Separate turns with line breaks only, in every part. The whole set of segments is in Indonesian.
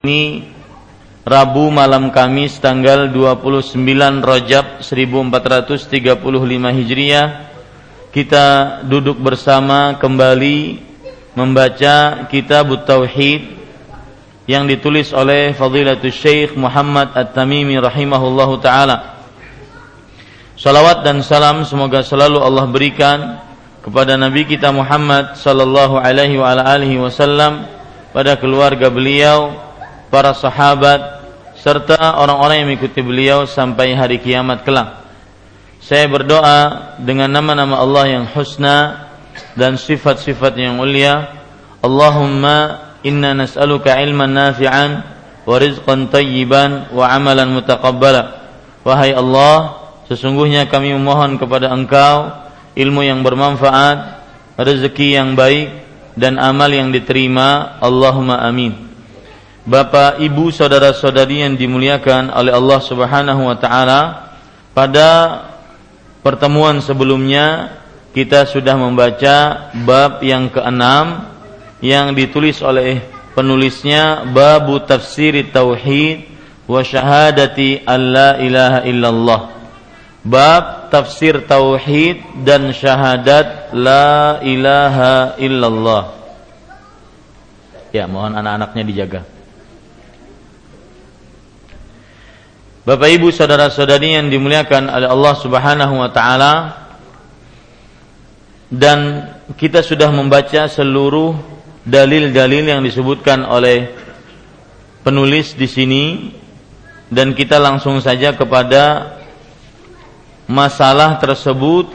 Ini Rabu malam Kamis tanggal 29 Rajab 1435 Hijriah kita duduk bersama kembali membaca kitab Tauhid yang ditulis oleh Fadilatul Syekh Muhammad At-Tamimi rahimahullahu taala. Salawat dan salam semoga selalu Allah berikan kepada Nabi kita Muhammad sallallahu alaihi wasallam pada keluarga beliau para sahabat serta orang-orang yang mengikuti beliau sampai hari kiamat kelak. Saya berdoa dengan nama-nama Allah yang husna dan sifat-sifat yang mulia. Allahumma inna nas'aluka ilman nafi'an wa rizqan tayyiban wa amalan mutaqabbala. Wahai Allah, sesungguhnya kami memohon kepada Engkau ilmu yang bermanfaat, rezeki yang baik dan amal yang diterima. Allahumma amin. Bapak, Ibu, saudara-saudari yang dimuliakan oleh Allah Subhanahu wa taala, pada pertemuan sebelumnya kita sudah membaca bab yang keenam yang ditulis oleh penulisnya bab tafsir tauhid wa syahadati alla ilaha illallah. Bab tafsir tauhid dan syahadat la ilaha illallah. Ya, mohon anak-anaknya dijaga. Bapak Ibu saudara-saudari yang dimuliakan oleh Allah Subhanahu wa taala. Dan kita sudah membaca seluruh dalil-dalil yang disebutkan oleh penulis di sini. Dan kita langsung saja kepada masalah tersebut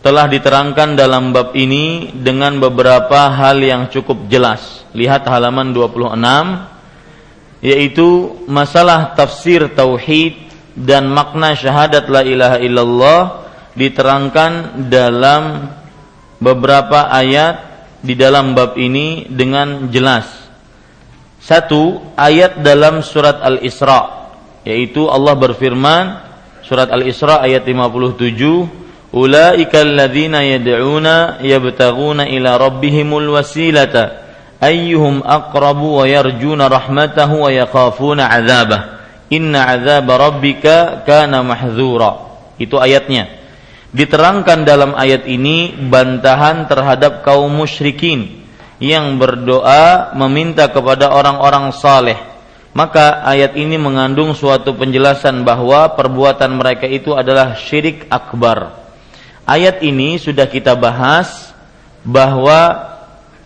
telah diterangkan dalam bab ini dengan beberapa hal yang cukup jelas. Lihat halaman 26 yaitu masalah tafsir tauhid dan makna syahadat la ilaha illallah diterangkan dalam beberapa ayat di dalam bab ini dengan jelas. Satu, ayat dalam surat Al-Isra yaitu Allah berfirman surat Al-Isra ayat 57 Ulaika alladzina yad'una yabtaguna ila rabbihimul wasilata ayyuhum aqrabu wa yarjuna rahmatahu wa yakhafuna adzabah inna adzaba rabbika kana mahdzura itu ayatnya. Diterangkan dalam ayat ini bantahan terhadap kaum musyrikin yang berdoa meminta kepada orang-orang saleh. Maka ayat ini mengandung suatu penjelasan bahwa perbuatan mereka itu adalah syirik akbar. Ayat ini sudah kita bahas bahwa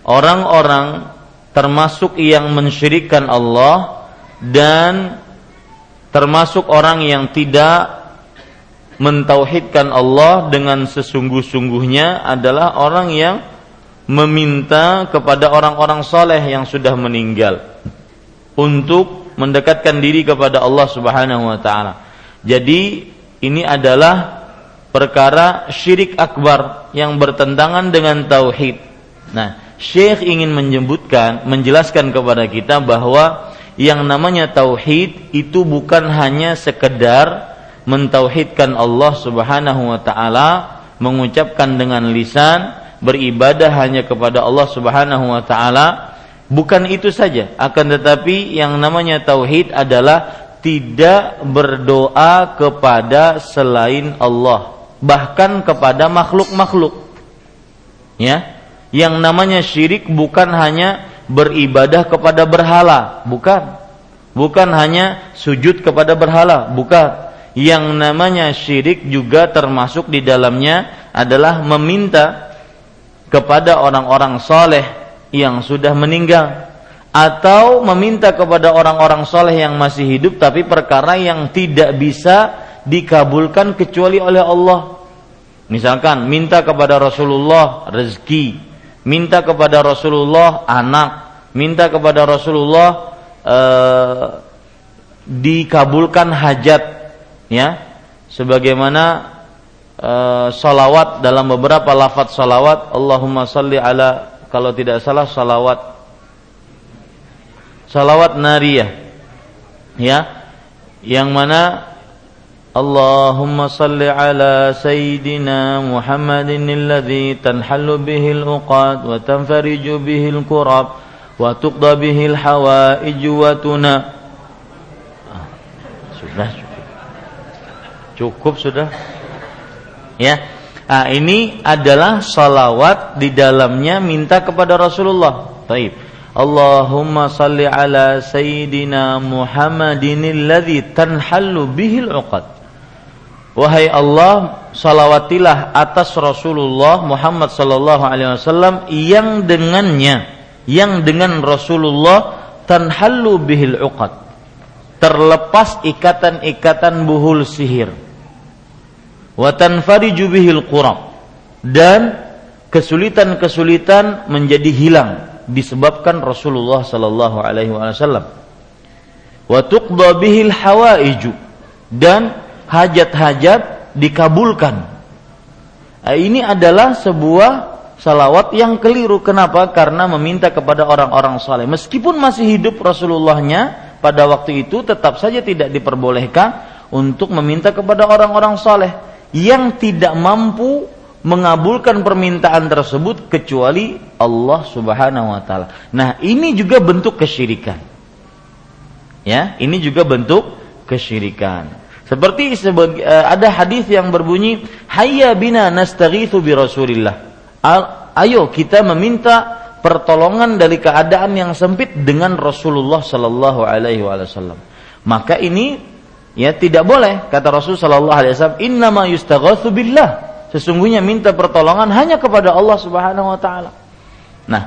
orang-orang termasuk yang mensyirikkan Allah dan termasuk orang yang tidak mentauhidkan Allah dengan sesungguh-sungguhnya adalah orang yang meminta kepada orang-orang soleh yang sudah meninggal untuk mendekatkan diri kepada Allah Subhanahu wa taala. Jadi ini adalah perkara syirik akbar yang bertentangan dengan tauhid. Nah, Syekh ingin menyebutkan, menjelaskan kepada kita bahwa yang namanya tauhid itu bukan hanya sekedar mentauhidkan Allah Subhanahu wa taala, mengucapkan dengan lisan, beribadah hanya kepada Allah Subhanahu wa taala. Bukan itu saja, akan tetapi yang namanya tauhid adalah tidak berdoa kepada selain Allah, bahkan kepada makhluk-makhluk. Ya, yang namanya syirik bukan hanya beribadah kepada berhala, bukan. Bukan hanya sujud kepada berhala, bukan. Yang namanya syirik juga termasuk di dalamnya adalah meminta kepada orang-orang soleh yang sudah meninggal atau meminta kepada orang-orang soleh yang masih hidup tapi perkara yang tidak bisa dikabulkan kecuali oleh Allah. Misalkan minta kepada Rasulullah rezeki, minta kepada Rasulullah anak, minta kepada Rasulullah eh, dikabulkan hajat, ya, sebagaimana eh, salawat dalam beberapa lafadz salawat, Allahumma salli ala kalau tidak salah salawat salawat nariyah, ya, yang mana اللهم صل على سيدنا محمد الذي تنحل به العقاد وتنفرج به الكرب wa tuqda bihil hawaiju wa tuna ah, sudah cukup cukup sudah ya nah, ini adalah salawat di dalamnya minta kepada Rasulullah taib Allahumma salli ala sayyidina Muhammadin alladhi tanhallu bihil uqad Wahai Allah, salawatilah atas Rasulullah Muhammad sallallahu alaihi wasallam yang dengannya, yang dengan Rasulullah tanhallu bihil uqad. Terlepas ikatan-ikatan buhul sihir. Wa tanfariju bihil qurab. Dan kesulitan-kesulitan menjadi hilang disebabkan Rasulullah sallallahu alaihi wasallam. Wa tuqda bihil hawaiju dan hajat-hajat dikabulkan. Nah, ini adalah sebuah salawat yang keliru. Kenapa? Karena meminta kepada orang-orang saleh. Meskipun masih hidup Rasulullahnya pada waktu itu tetap saja tidak diperbolehkan untuk meminta kepada orang-orang saleh yang tidak mampu mengabulkan permintaan tersebut kecuali Allah Subhanahu wa taala. Nah, ini juga bentuk kesyirikan. Ya, ini juga bentuk kesyirikan. Seperti eh, ada hadis yang berbunyi, "Hayya bina nastaghitsu bi Rasulillah." Ayo kita meminta pertolongan dari keadaan yang sempit dengan Rasulullah sallallahu alaihi wasallam. Maka ini ya tidak boleh kata Rasul sallallahu alaihi wasallam, "Innama yustaghatsu billah." Sesungguhnya minta pertolongan hanya kepada Allah Subhanahu wa taala. Nah,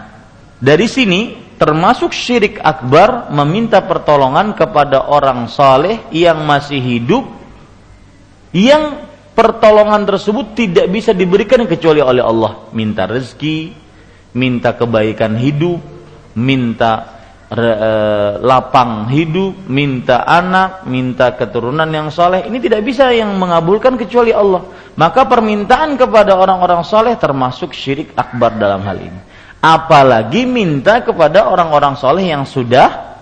dari sini termasuk syirik akbar meminta pertolongan kepada orang saleh yang masih hidup yang pertolongan tersebut tidak bisa diberikan kecuali oleh Allah. Minta rezeki minta kebaikan hidup minta re, e, lapang hidup minta anak minta keturunan yang saleh. Ini tidak bisa yang mengabulkan kecuali Allah. Maka permintaan kepada orang-orang saleh termasuk syirik akbar dalam hal ini apalagi minta kepada orang-orang soleh yang sudah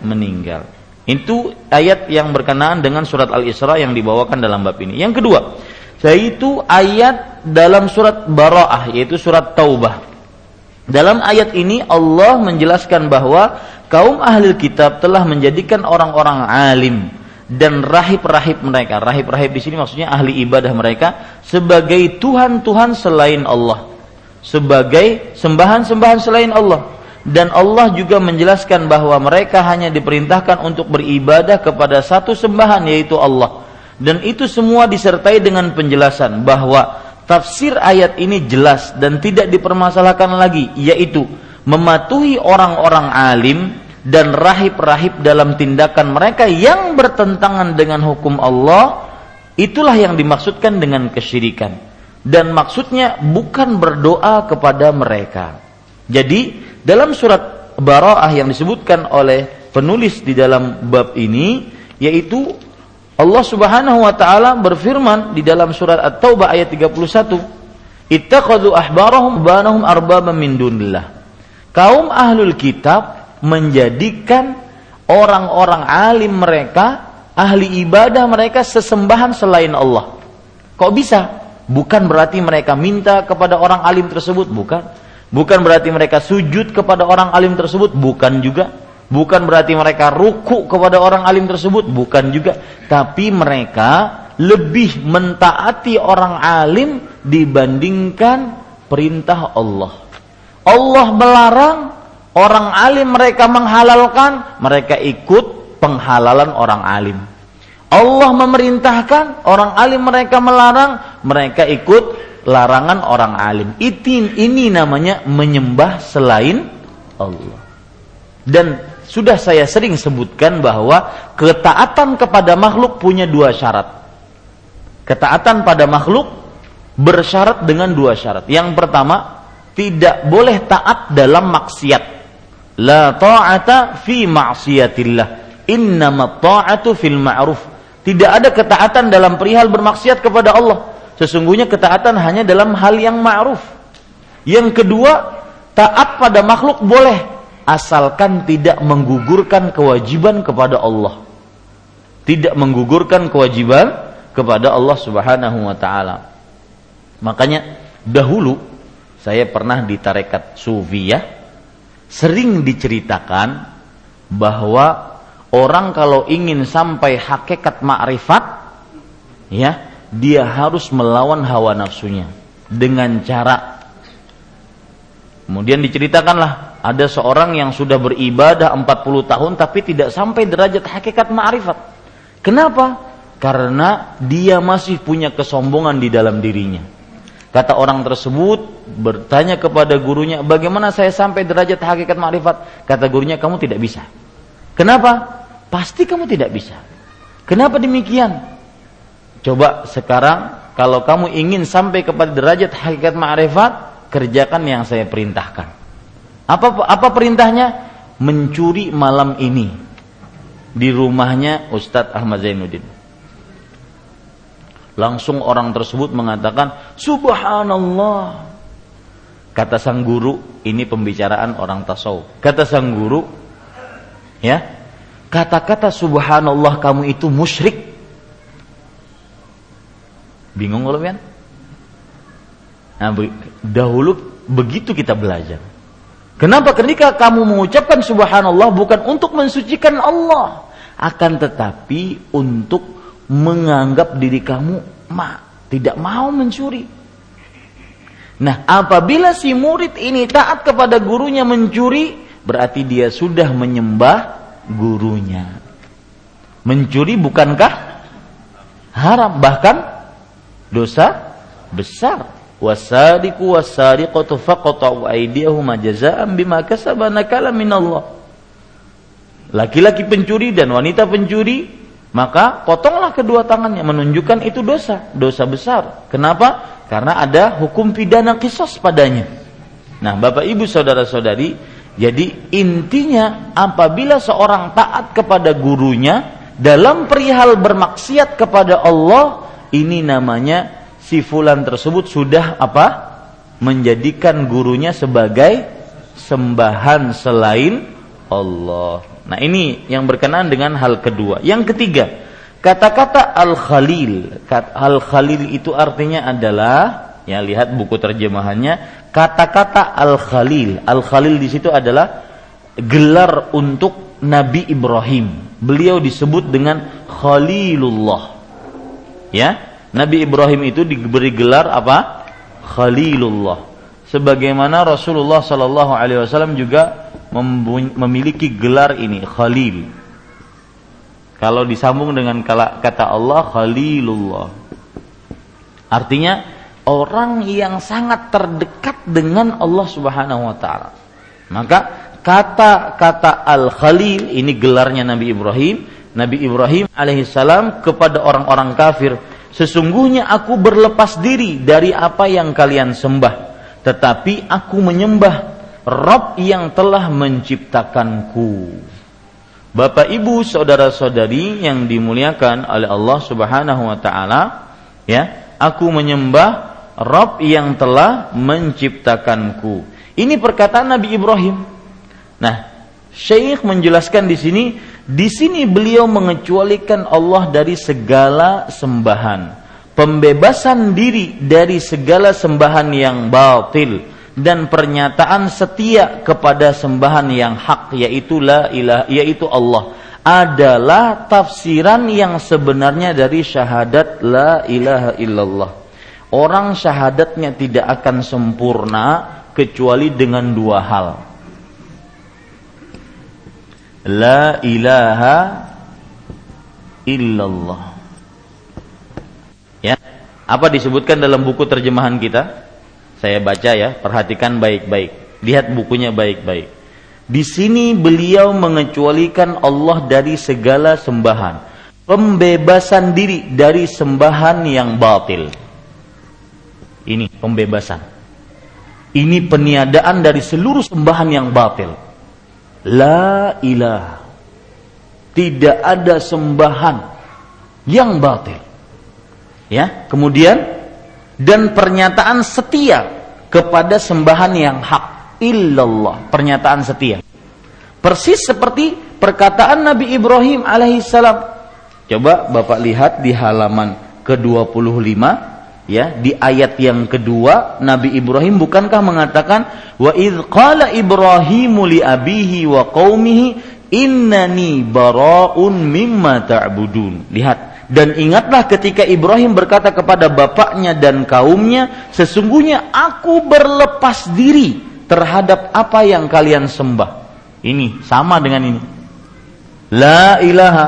meninggal. Itu ayat yang berkenaan dengan surat Al-Isra yang dibawakan dalam bab ini. Yang kedua, yaitu ayat dalam surat Bara'ah, yaitu surat Taubah. Dalam ayat ini Allah menjelaskan bahwa kaum ahli kitab telah menjadikan orang-orang alim dan rahib-rahib mereka. Rahib-rahib di sini maksudnya ahli ibadah mereka sebagai tuhan-tuhan selain Allah sebagai sembahan-sembahan selain Allah. Dan Allah juga menjelaskan bahwa mereka hanya diperintahkan untuk beribadah kepada satu sembahan yaitu Allah. Dan itu semua disertai dengan penjelasan bahwa tafsir ayat ini jelas dan tidak dipermasalahkan lagi yaitu mematuhi orang-orang alim dan rahib-rahib dalam tindakan mereka yang bertentangan dengan hukum Allah. Itulah yang dimaksudkan dengan kesyirikan dan maksudnya bukan berdoa kepada mereka. Jadi dalam surat Bara'ah yang disebutkan oleh penulis di dalam bab ini yaitu Allah Subhanahu wa taala berfirman di dalam surat At-Taubah ayat 31, "Ittakhadhu ahbarahum banahum arbaban min dunillah." Kaum ahlul kitab menjadikan orang-orang alim mereka, ahli ibadah mereka sesembahan selain Allah. Kok bisa? Bukan berarti mereka minta kepada orang alim tersebut, bukan. Bukan berarti mereka sujud kepada orang alim tersebut, bukan juga. Bukan berarti mereka ruku kepada orang alim tersebut, bukan juga. Tapi mereka lebih mentaati orang alim dibandingkan perintah Allah. Allah melarang, orang alim mereka menghalalkan, mereka ikut penghalalan orang alim. Allah memerintahkan, orang alim mereka melarang, mereka ikut larangan orang alim. Itin ini namanya menyembah selain Allah. Dan sudah saya sering sebutkan bahwa ketaatan kepada makhluk punya dua syarat. Ketaatan pada makhluk bersyarat dengan dua syarat. Yang pertama, tidak boleh taat dalam maksiat. La ta'ata fi ma'siyatillah. Innama ta'atu fil ma'ruf tidak ada ketaatan dalam perihal bermaksiat kepada Allah. Sesungguhnya ketaatan hanya dalam hal yang ma'ruf. Yang kedua, taat pada makhluk boleh asalkan tidak menggugurkan kewajiban kepada Allah. Tidak menggugurkan kewajiban kepada Allah Subhanahu wa taala. Makanya dahulu saya pernah di tarekat Sufiyah sering diceritakan bahwa orang kalau ingin sampai hakikat ma'rifat ya, dia harus melawan hawa nafsunya dengan cara Kemudian diceritakanlah ada seorang yang sudah beribadah 40 tahun tapi tidak sampai derajat hakikat ma'rifat. Kenapa? Karena dia masih punya kesombongan di dalam dirinya. Kata orang tersebut bertanya kepada gurunya, "Bagaimana saya sampai derajat hakikat ma'rifat?" Kata gurunya, "Kamu tidak bisa." Kenapa? Pasti kamu tidak bisa. Kenapa demikian? Coba sekarang kalau kamu ingin sampai kepada derajat hakikat ma'rifat, kerjakan yang saya perintahkan. Apa apa perintahnya? Mencuri malam ini di rumahnya Ustadz Ahmad Zainuddin. Langsung orang tersebut mengatakan, Subhanallah. Kata sang guru, ini pembicaraan orang tasawuf. Kata sang guru, ya, kata-kata Subhanallah kamu itu musyrik. Bingung kalau kan? Nah, dahulu begitu kita belajar. Kenapa ketika kamu mengucapkan subhanallah bukan untuk mensucikan Allah, akan tetapi untuk menganggap diri kamu ma, tidak mau mencuri. Nah, apabila si murid ini taat kepada gurunya mencuri, berarti dia sudah menyembah gurunya. Mencuri bukankah haram bahkan dosa besar? wasadiqu wasadiqatu faqta'u aydiyahuma jazaa'an bima kasaba nakala minallah. Laki-laki pencuri dan wanita pencuri, maka potonglah kedua tangannya menunjukkan itu dosa, dosa besar. Kenapa? Karena ada hukum pidana kisos padanya. Nah, Bapak Ibu saudara-saudari, jadi intinya apabila seorang taat kepada gurunya dalam perihal bermaksiat kepada Allah, ini namanya si fulan tersebut sudah apa? menjadikan gurunya sebagai sembahan selain Allah. Nah, ini yang berkenaan dengan hal kedua. Yang ketiga, kata-kata al-khalil. Al-khalil itu artinya adalah ya lihat buku terjemahannya, kata-kata al-khalil. Al-khalil di situ adalah gelar untuk Nabi Ibrahim. Beliau disebut dengan Khalilullah. Ya, Nabi Ibrahim itu diberi gelar apa? Khalilullah. Sebagaimana Rasulullah Sallallahu Alaihi Wasallam juga memiliki gelar ini Khalil. Kalau disambung dengan kata Allah Khalilullah. Artinya orang yang sangat terdekat dengan Allah Subhanahu wa taala. Maka kata-kata Al-Khalil ini gelarnya Nabi Ibrahim, Nabi Ibrahim alaihissalam kepada orang-orang kafir Sesungguhnya aku berlepas diri dari apa yang kalian sembah, tetapi aku menyembah Rob yang telah menciptakanku. Bapak Ibu, saudara-saudari yang dimuliakan oleh Allah Subhanahu wa taala, ya, aku menyembah Rob yang telah menciptakanku. Ini perkataan Nabi Ibrahim. Nah, Syekh menjelaskan di sini di sini beliau mengecualikan Allah dari segala sembahan. Pembebasan diri dari segala sembahan yang batil dan pernyataan setia kepada sembahan yang hak yaitu la ilah yaitu Allah adalah tafsiran yang sebenarnya dari syahadat la ilaha illallah. Orang syahadatnya tidak akan sempurna kecuali dengan dua hal La ilaha illallah. Ya. Apa disebutkan dalam buku terjemahan kita? Saya baca ya, perhatikan baik-baik. Lihat bukunya baik-baik. Di sini beliau mengecualikan Allah dari segala sembahan. Pembebasan diri dari sembahan yang batil. Ini pembebasan. Ini peniadaan dari seluruh sembahan yang batil La ilah. Tidak ada sembahan yang batil. Ya, kemudian dan pernyataan setia kepada sembahan yang hak illallah, pernyataan setia. Persis seperti perkataan Nabi Ibrahim alaihissalam. Coba Bapak lihat di halaman ke-25 ya di ayat yang kedua Nabi Ibrahim bukankah mengatakan wa id qala Ibrahimu li abihi wa qaumihi innani bara'un mimma ta'budun. Lihat dan ingatlah ketika Ibrahim berkata kepada bapaknya dan kaumnya sesungguhnya aku berlepas diri terhadap apa yang kalian sembah. Ini sama dengan ini. La ilaha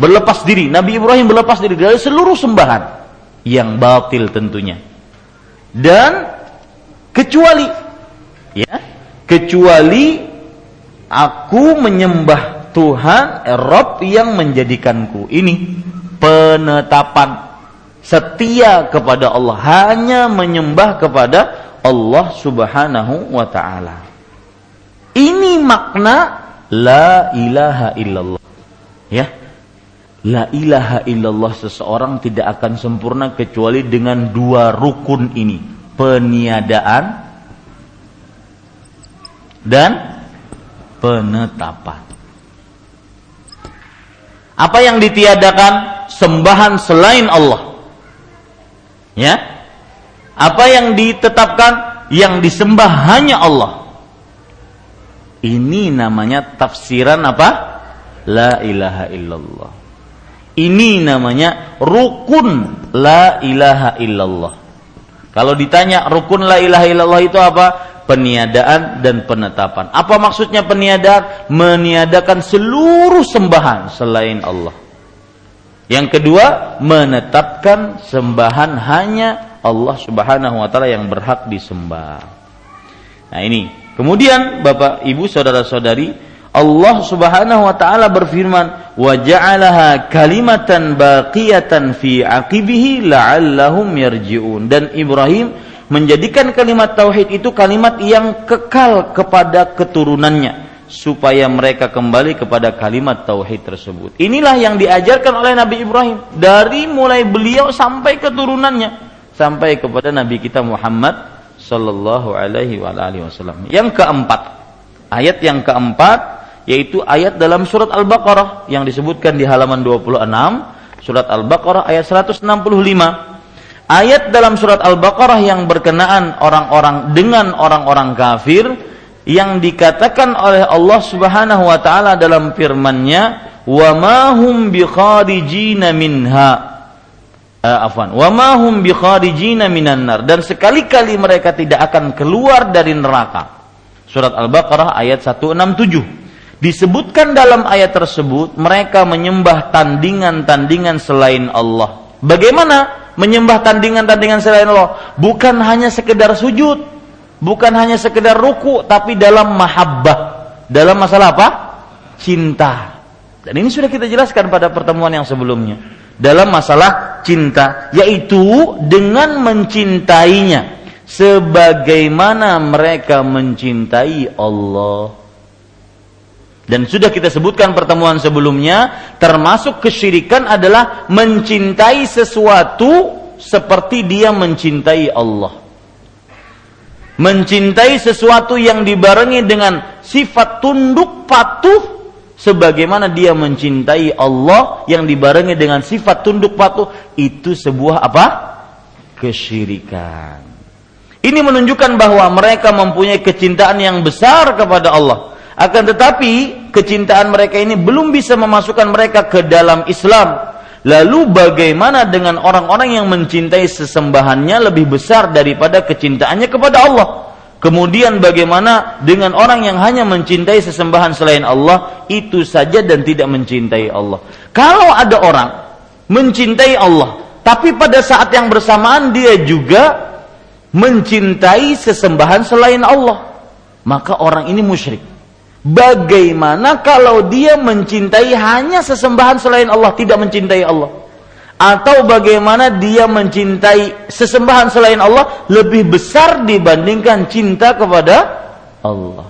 berlepas diri. Nabi Ibrahim berlepas diri dari seluruh sembahan yang batil tentunya. Dan kecuali ya, kecuali aku menyembah Tuhan Rob yang menjadikanku. Ini penetapan setia kepada Allah, hanya menyembah kepada Allah Subhanahu wa taala. Ini makna la ilaha illallah. Ya, La ilaha illallah seseorang tidak akan sempurna kecuali dengan dua rukun ini. Peniadaan dan penetapan. Apa yang ditiadakan? Sembahan selain Allah. Ya. Apa yang ditetapkan? Yang disembah hanya Allah. Ini namanya tafsiran apa? La ilaha illallah. Ini namanya rukun la ilaha illallah. Kalau ditanya rukun la ilaha illallah itu apa? Peniadaan dan penetapan. Apa maksudnya peniadaan? Meniadakan seluruh sembahan selain Allah. Yang kedua, menetapkan sembahan hanya Allah Subhanahu wa taala yang berhak disembah. Nah, ini. Kemudian Bapak, Ibu, saudara-saudari, Allah Subhanahu wa taala berfirman, "Wa ja'alaha kalimatan baqiyatan fi aqibihi la'allahum yarji'un." Dan Ibrahim menjadikan kalimat tauhid itu kalimat yang kekal kepada keturunannya supaya mereka kembali kepada kalimat tauhid tersebut. Inilah yang diajarkan oleh Nabi Ibrahim dari mulai beliau sampai keturunannya sampai kepada Nabi kita Muhammad sallallahu alaihi wasallam. Yang keempat, ayat yang keempat yaitu ayat dalam surat Al-Baqarah yang disebutkan di halaman 26 surat Al-Baqarah ayat 165 ayat dalam surat Al-Baqarah yang berkenaan orang-orang dengan orang-orang kafir yang dikatakan oleh Allah Subhanahu wa taala dalam firman-Nya wa ma hum bikharijina minha. Uh, afwan. Wa ma hum minan nar. Dan sekali-kali mereka tidak akan keluar dari neraka. Surat Al-Baqarah ayat 167 Disebutkan dalam ayat tersebut mereka menyembah tandingan-tandingan selain Allah. Bagaimana menyembah tandingan-tandingan selain Allah? Bukan hanya sekedar sujud, bukan hanya sekedar ruku, tapi dalam mahabbah. Dalam masalah apa? Cinta. Dan ini sudah kita jelaskan pada pertemuan yang sebelumnya. Dalam masalah cinta, yaitu dengan mencintainya sebagaimana mereka mencintai Allah. Dan sudah kita sebutkan pertemuan sebelumnya, termasuk kesyirikan adalah mencintai sesuatu seperti dia mencintai Allah. Mencintai sesuatu yang dibarengi dengan sifat tunduk patuh sebagaimana dia mencintai Allah yang dibarengi dengan sifat tunduk patuh itu sebuah apa? kesyirikan. Ini menunjukkan bahwa mereka mempunyai kecintaan yang besar kepada Allah. Akan tetapi kecintaan mereka ini belum bisa memasukkan mereka ke dalam Islam. Lalu bagaimana dengan orang-orang yang mencintai sesembahannya lebih besar daripada kecintaannya kepada Allah? Kemudian bagaimana dengan orang yang hanya mencintai sesembahan selain Allah itu saja dan tidak mencintai Allah? Kalau ada orang mencintai Allah, tapi pada saat yang bersamaan dia juga mencintai sesembahan selain Allah, maka orang ini musyrik. Bagaimana kalau dia mencintai hanya sesembahan selain Allah, tidak mencintai Allah? Atau bagaimana dia mencintai sesembahan selain Allah lebih besar dibandingkan cinta kepada Allah?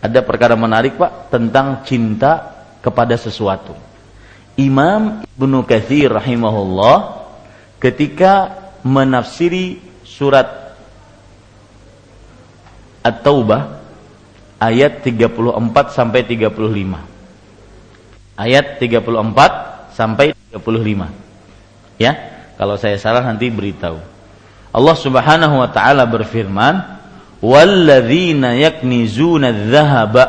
Ada perkara menarik Pak tentang cinta kepada sesuatu. Imam Ibnu Katsir rahimahullah ketika menafsiri surat At-Taubah ayat 34 sampai 35. Ayat 34 sampai 35. Ya. Kalau saya salah nanti beritahu. Allah Subhanahu wa taala berfirman, "Walladzina yaknizuna adh-dhahaba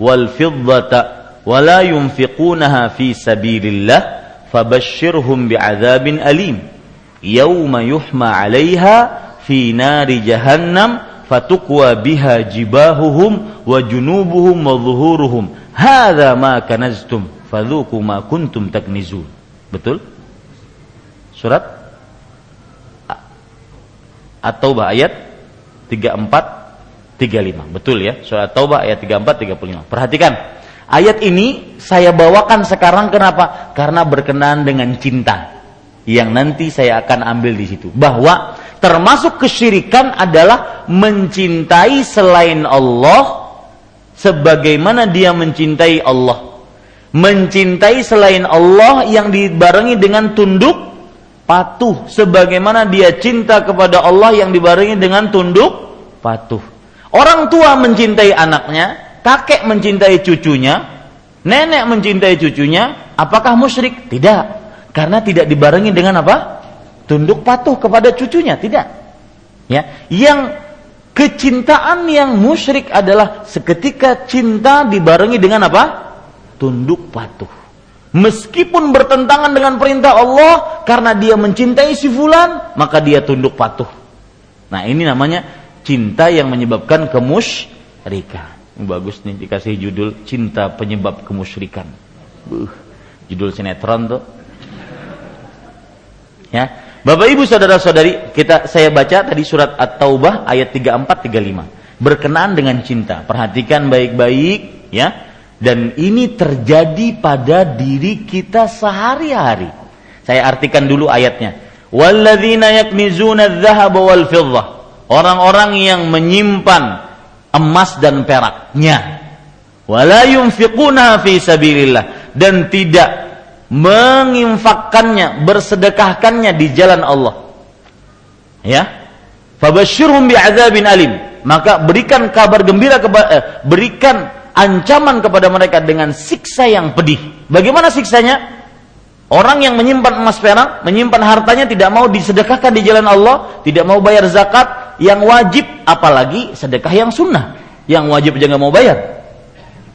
wal fiddata wa la yunfiqunaha fi sabilillah fabashshirhum bi'adzabin alim." Yauma yuhma 'alaiha fi nari jahannam fatukwa biha jibahuhum wa junubuhum wa zuhuruhum. Hadza ma kanaztum fadhuku ma kuntum taknizun. Betul? Surat? At-Taubah ayat 34 35 betul ya? Surat Taubah ayat 34 35 perhatikan. Ayat ini saya bawakan sekarang kenapa? Karena berkenaan dengan cinta yang nanti saya akan ambil di situ bahwa termasuk kesyirikan adalah mencintai selain Allah sebagaimana dia mencintai Allah mencintai selain Allah yang dibarengi dengan tunduk patuh sebagaimana dia cinta kepada Allah yang dibarengi dengan tunduk patuh. Orang tua mencintai anaknya, kakek mencintai cucunya, nenek mencintai cucunya, apakah musyrik? Tidak. Karena tidak dibarengi dengan apa? Tunduk patuh kepada cucunya, tidak. Ya, yang kecintaan yang musyrik adalah seketika cinta dibarengi dengan apa? Tunduk patuh. Meskipun bertentangan dengan perintah Allah karena dia mencintai si fulan, maka dia tunduk patuh. Nah, ini namanya cinta yang menyebabkan kemusyrikan. Bagus nih dikasih judul cinta penyebab kemusyrikan. Uh, judul sinetron tuh. Ya. Bapak Ibu saudara-saudari, kita saya baca tadi surat At-Taubah ayat 34 35. Berkenaan dengan cinta. Perhatikan baik-baik ya dan ini terjadi pada diri kita sehari-hari. Saya artikan dulu ayatnya. Walladzina yaknizuna adh-dhahaba wal fiddah. Orang-orang yang menyimpan emas dan peraknya. Wala yunfiquna fi sabilillah dan tidak menginfakkannya, bersedekahkannya di jalan Allah. Ya. Fabashshirhum bi'adzabin alim. Maka berikan kabar gembira kepada eh, berikan ancaman kepada mereka dengan siksa yang pedih. Bagaimana siksanya? Orang yang menyimpan emas perak, menyimpan hartanya tidak mau disedekahkan di jalan Allah, tidak mau bayar zakat yang wajib, apalagi sedekah yang sunnah, yang wajib jangan mau bayar.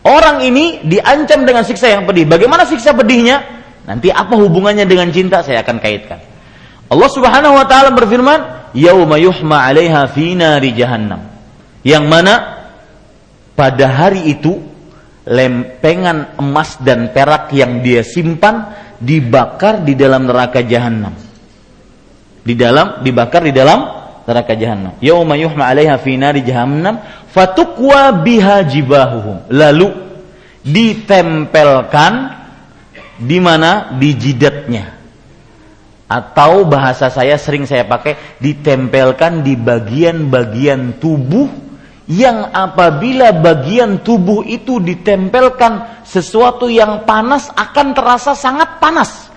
Orang ini diancam dengan siksa yang pedih. Bagaimana siksa pedihnya? Nanti apa hubungannya dengan cinta? Saya akan kaitkan. Allah Subhanahu wa taala berfirman, "Yauma yuhma 'alaiha fi nari jahannam." Yang mana pada hari itu lempengan emas dan perak yang dia simpan dibakar di dalam neraka jahanam. Di dalam dibakar di dalam neraka jahanam. Yauma yuhma 'alaiha fi nari jahannam fatukwa biha jibahuhum. Lalu ditempelkan di mana di jidatnya. Atau bahasa saya sering saya pakai ditempelkan di bagian-bagian tubuh yang apabila bagian tubuh itu ditempelkan sesuatu yang panas akan terasa sangat panas.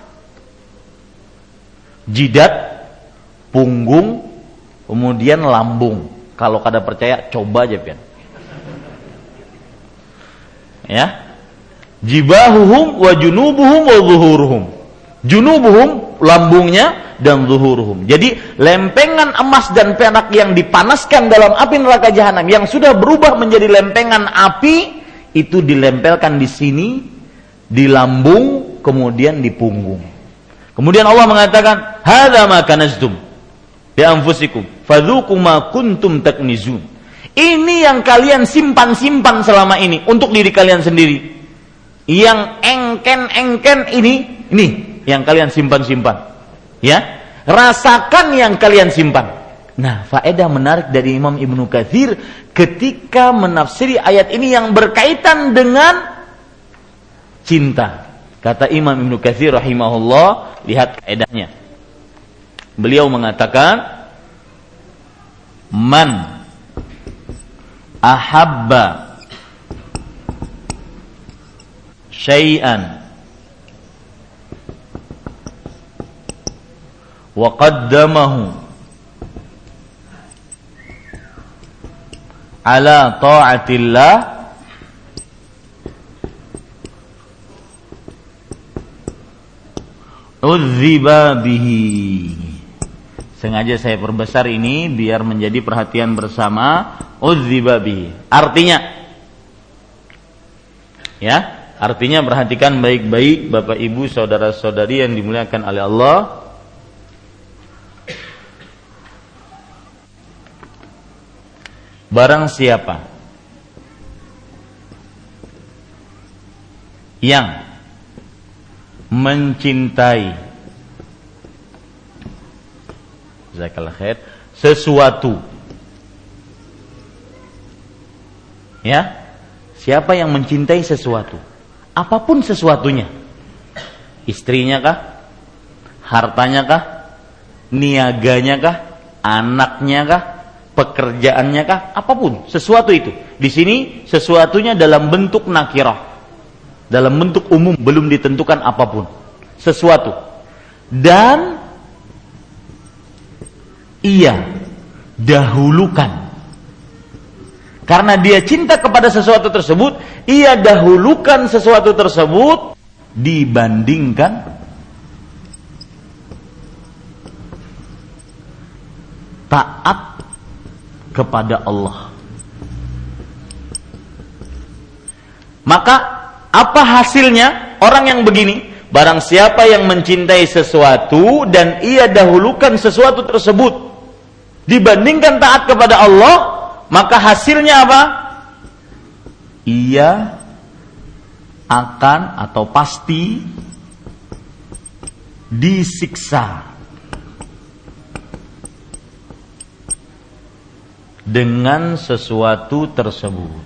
Jidat, punggung, kemudian lambung. Kalau kada percaya coba aja pian. Ya. Jibahuhum wa junubuhum wa zuhuruhum. Junubuhum lambungnya dan zuhuruhum. Jadi lempengan emas dan perak yang dipanaskan dalam api neraka jahanam yang sudah berubah menjadi lempengan api itu dilempelkan di sini, di lambung, kemudian di punggung. Kemudian Allah mengatakan, "Hadza ma kanaztum bi anfusikum, fadzuqu ma kuntum taknizun." Ini yang kalian simpan-simpan selama ini untuk diri kalian sendiri. Yang engken-engken ini, ini yang kalian simpan-simpan. Ya, rasakan yang kalian simpan. Nah, faedah menarik dari Imam Ibnu Katsir ketika menafsiri ayat ini yang berkaitan dengan cinta. Kata Imam Ibnu Katsir rahimahullah, lihat faedahnya. Beliau mengatakan, "Man ahabba syai'an. Wa qaddamahu ala ta'atillah. Uzziba bihi. Sengaja saya perbesar ini biar menjadi perhatian bersama. Uzziba bihi. Artinya ya artinya perhatikan baik-baik Bapak Ibu saudara-saudari yang dimuliakan oleh Allah. Barang siapa yang mencintai Zakallah khair sesuatu ya siapa yang mencintai sesuatu apa pun sesuatunya. Istrinya kah? Hartanya kah? Niaganya kah? Anaknya kah? Pekerjaannya kah? Apa pun sesuatu itu. Di sini sesuatunya dalam bentuk nakirah. Dalam bentuk umum belum ditentukan apa pun. Sesuatu. Dan ia dahulukan karena dia cinta kepada sesuatu tersebut ia dahulukan sesuatu tersebut dibandingkan taat kepada Allah maka apa hasilnya orang yang begini? Barang siapa yang mencintai sesuatu dan ia dahulukan sesuatu tersebut dibandingkan taat kepada Allah, maka hasilnya apa? Ia akan atau pasti disiksa dengan sesuatu tersebut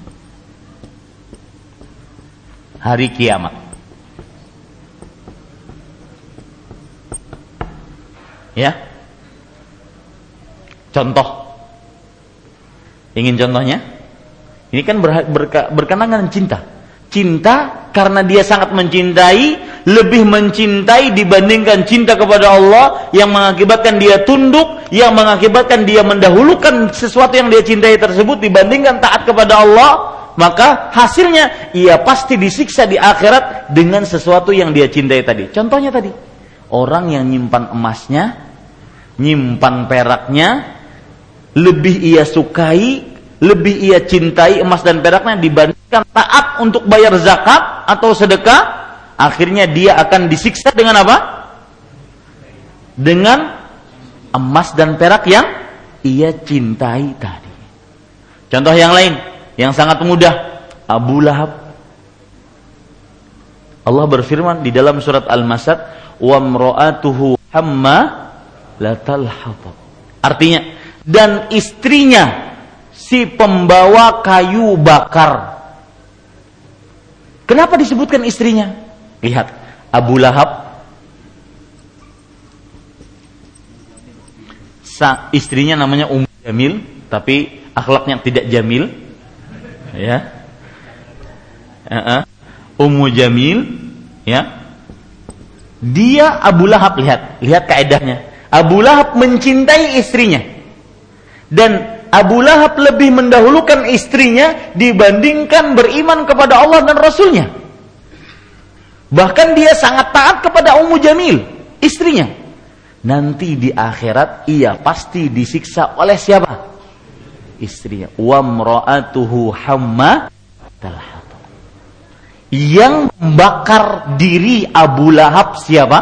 hari kiamat. Ya. Contoh. Ingin contohnya? Ini kan berkenaan dengan cinta. Cinta karena dia sangat mencintai, lebih mencintai dibandingkan cinta kepada Allah yang mengakibatkan dia tunduk, yang mengakibatkan dia mendahulukan sesuatu yang dia cintai tersebut dibandingkan taat kepada Allah maka hasilnya ia pasti disiksa di akhirat dengan sesuatu yang dia cintai tadi. Contohnya tadi, orang yang nyimpan emasnya, nyimpan peraknya, lebih ia sukai, lebih ia cintai emas dan peraknya dibandingkan taat untuk bayar zakat atau sedekah, akhirnya dia akan disiksa dengan apa? Dengan emas dan perak yang ia cintai tadi. Contoh yang lain, yang sangat mudah Abu Lahab Allah berfirman di dalam surat Al-Masad wa mra'atuhu hamma artinya dan istrinya si pembawa kayu bakar. Kenapa disebutkan istrinya? Lihat Abu Lahab. Istrinya namanya Ummu Jamil tapi akhlaknya tidak jamil. Ya. Uh-uh. Ummu Jamil ya. Dia Abu Lahab lihat. Lihat kaedahnya. Abu Lahab mencintai istrinya dan Abu Lahab lebih mendahulukan istrinya dibandingkan beriman kepada Allah dan Rasulnya. Bahkan dia sangat taat kepada Ummu Jamil istrinya. Nanti di akhirat ia pasti disiksa oleh siapa? Istrinya. Wa mra'atuhu hamma yang membakar diri Abu Lahab siapa?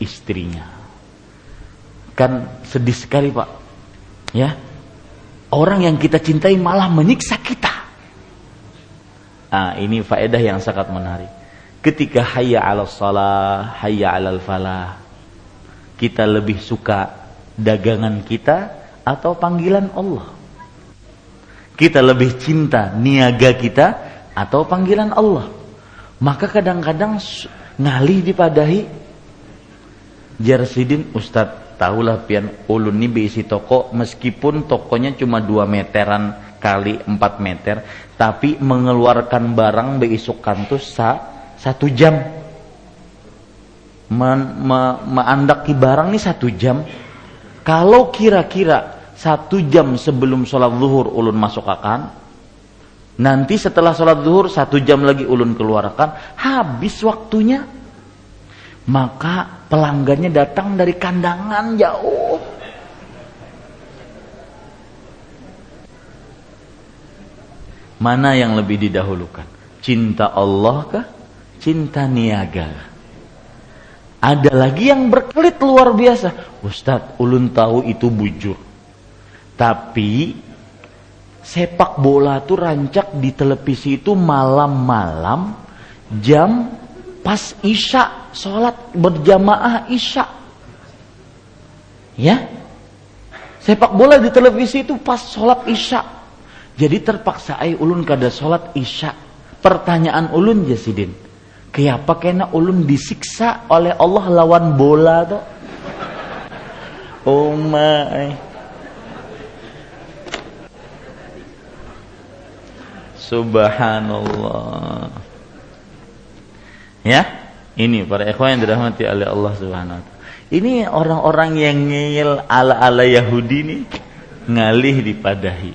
Istrinya. Kan sedih sekali Pak ya. Orang yang kita cintai malah menyiksa kita. Ah ini faedah yang sangat menarik. Ketika hayya 'ala salah hayya 'alal falah kita lebih suka dagangan kita atau panggilan Allah? Kita lebih cinta niaga kita atau panggilan Allah. Maka kadang-kadang ngalih dipadahi Jarsidin Ustadz tahulah pian ulun ini berisi toko meskipun tokonya cuma 2 meteran kali 4 meter tapi mengeluarkan barang beisuk kantus sa, satu jam. Men, me, meandaki barang ini satu jam. Kalau kira-kira satu jam sebelum sholat zuhur ulun masuk akan nanti setelah sholat zuhur satu jam lagi ulun keluarkan habis waktunya. Maka pelanggannya datang dari kandangan jauh. Mana yang lebih didahulukan? Cinta Allah kah? Cinta niaga? Ada lagi yang berkelit luar biasa. Ustadz, ulun tahu itu bujur. Tapi sepak bola tuh rancak di televisi itu malam-malam jam pas isya sholat berjamaah isya. Ya? Sepak bola di televisi itu pas sholat isya. Jadi terpaksa ay ulun kada sholat isya. Pertanyaan ulun jasidin kenapa kena ulun disiksa oleh Allah lawan bola tuh oh my Subhanallah. Ya, ini para ikhwan yang dirahmati oleh Allah Subhanahu wa taala. Ini orang-orang yang ngeyel ala-ala Yahudi nih ngalih dipadahi.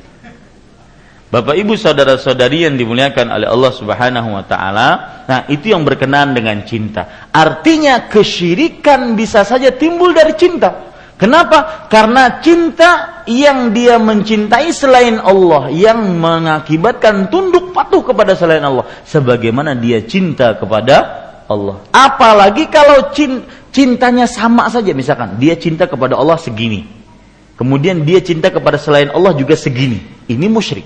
Bapak Ibu saudara-saudari yang dimuliakan oleh Allah Subhanahu wa taala, nah itu yang berkenaan dengan cinta. Artinya kesyirikan bisa saja timbul dari cinta. Kenapa? Karena cinta yang dia mencintai selain Allah yang mengakibatkan tunduk patuh kepada selain Allah sebagaimana dia cinta kepada Allah. Apalagi kalau cintanya sama saja misalkan dia cinta kepada Allah segini. Kemudian dia cinta kepada selain Allah juga segini. Ini musyrik.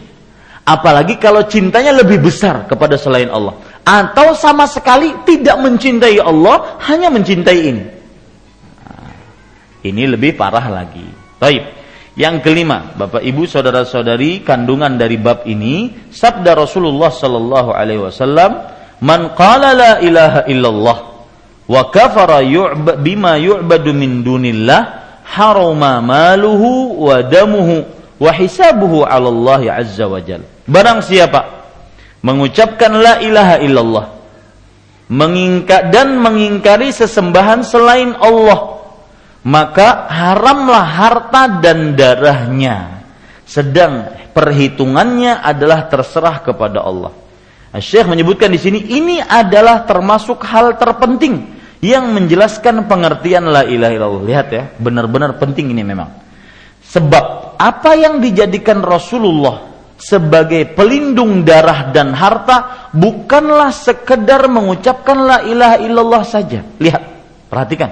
Apalagi kalau cintanya lebih besar kepada selain Allah atau sama sekali tidak mencintai Allah, hanya mencintai ini. Ini lebih parah lagi. Baik. Yang kelima, Bapak Ibu saudara-saudari, kandungan dari bab ini sabda Rasulullah sallallahu alaihi wasallam, "Man qala la ilaha illallah wa kafara yu'ba bima yu'badu min dunillah, harama maluhu wa damuhu wa hisabuhu 'ala Allah azza wa jalla." Barang siapa mengucapkan la ilaha illallah, mengingkar dan mengingkari sesembahan selain Allah, maka haramlah harta dan darahnya. Sedang perhitungannya adalah terserah kepada Allah. Syekh menyebutkan di sini ini adalah termasuk hal terpenting yang menjelaskan pengertian la ilaha illallah. Lihat ya, benar-benar penting ini memang. Sebab apa yang dijadikan Rasulullah sebagai pelindung darah dan harta bukanlah sekedar mengucapkan la ilaha illallah saja. Lihat, perhatikan.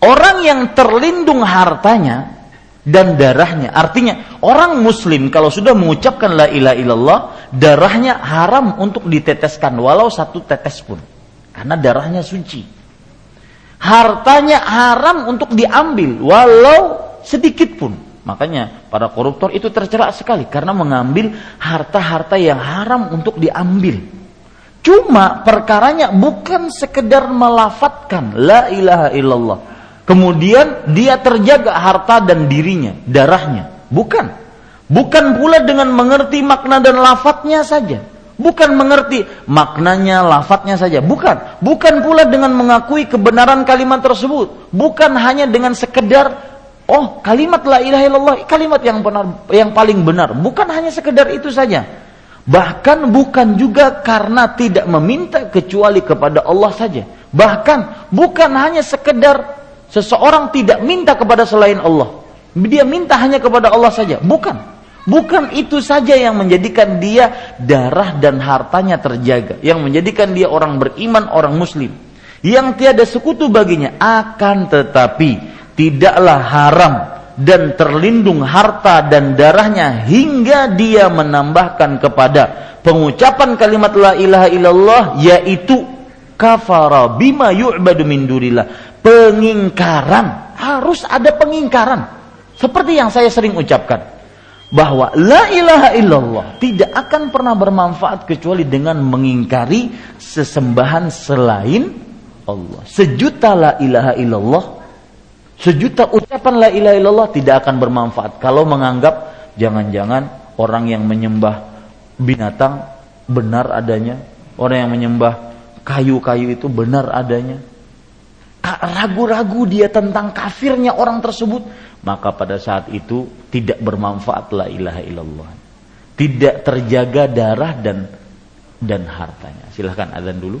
Orang yang terlindung hartanya dan darahnya. Artinya orang muslim kalau sudah mengucapkan la ilaha illallah, darahnya haram untuk diteteskan walau satu tetes pun. Karena darahnya suci. Hartanya haram untuk diambil walau sedikit pun. Makanya para koruptor itu tercerak sekali karena mengambil harta-harta yang haram untuk diambil. Cuma perkaranya bukan sekedar melafatkan la ilaha illallah Kemudian dia terjaga harta dan dirinya, darahnya. Bukan. Bukan pula dengan mengerti makna dan lafadznya saja. Bukan mengerti maknanya, lafadznya saja. Bukan. Bukan pula dengan mengakui kebenaran kalimat tersebut. Bukan hanya dengan sekedar Oh, kalimat la ilaha illallah kalimat yang benar yang paling benar. Bukan hanya sekedar itu saja. Bahkan bukan juga karena tidak meminta kecuali kepada Allah saja. Bahkan bukan hanya sekedar Seseorang tidak minta kepada selain Allah. Dia minta hanya kepada Allah saja. Bukan. Bukan itu saja yang menjadikan dia darah dan hartanya terjaga. Yang menjadikan dia orang beriman, orang muslim. Yang tiada sekutu baginya. Akan tetapi tidaklah haram dan terlindung harta dan darahnya hingga dia menambahkan kepada pengucapan kalimat la ilaha illallah yaitu kafara bima yu'badu min dunillah pengingkaran. Harus ada pengingkaran. Seperti yang saya sering ucapkan. Bahwa la ilaha illallah tidak akan pernah bermanfaat kecuali dengan mengingkari sesembahan selain Allah. Sejuta la ilaha illallah, sejuta ucapan la ilaha illallah tidak akan bermanfaat kalau menganggap jangan-jangan orang yang menyembah binatang benar adanya, orang yang menyembah kayu-kayu itu benar adanya, ragu-ragu dia tentang kafirnya orang tersebut, maka pada saat itu tidak bermanfaat la ilaha illallah. Tidak terjaga darah dan dan hartanya. Silahkan azan dulu.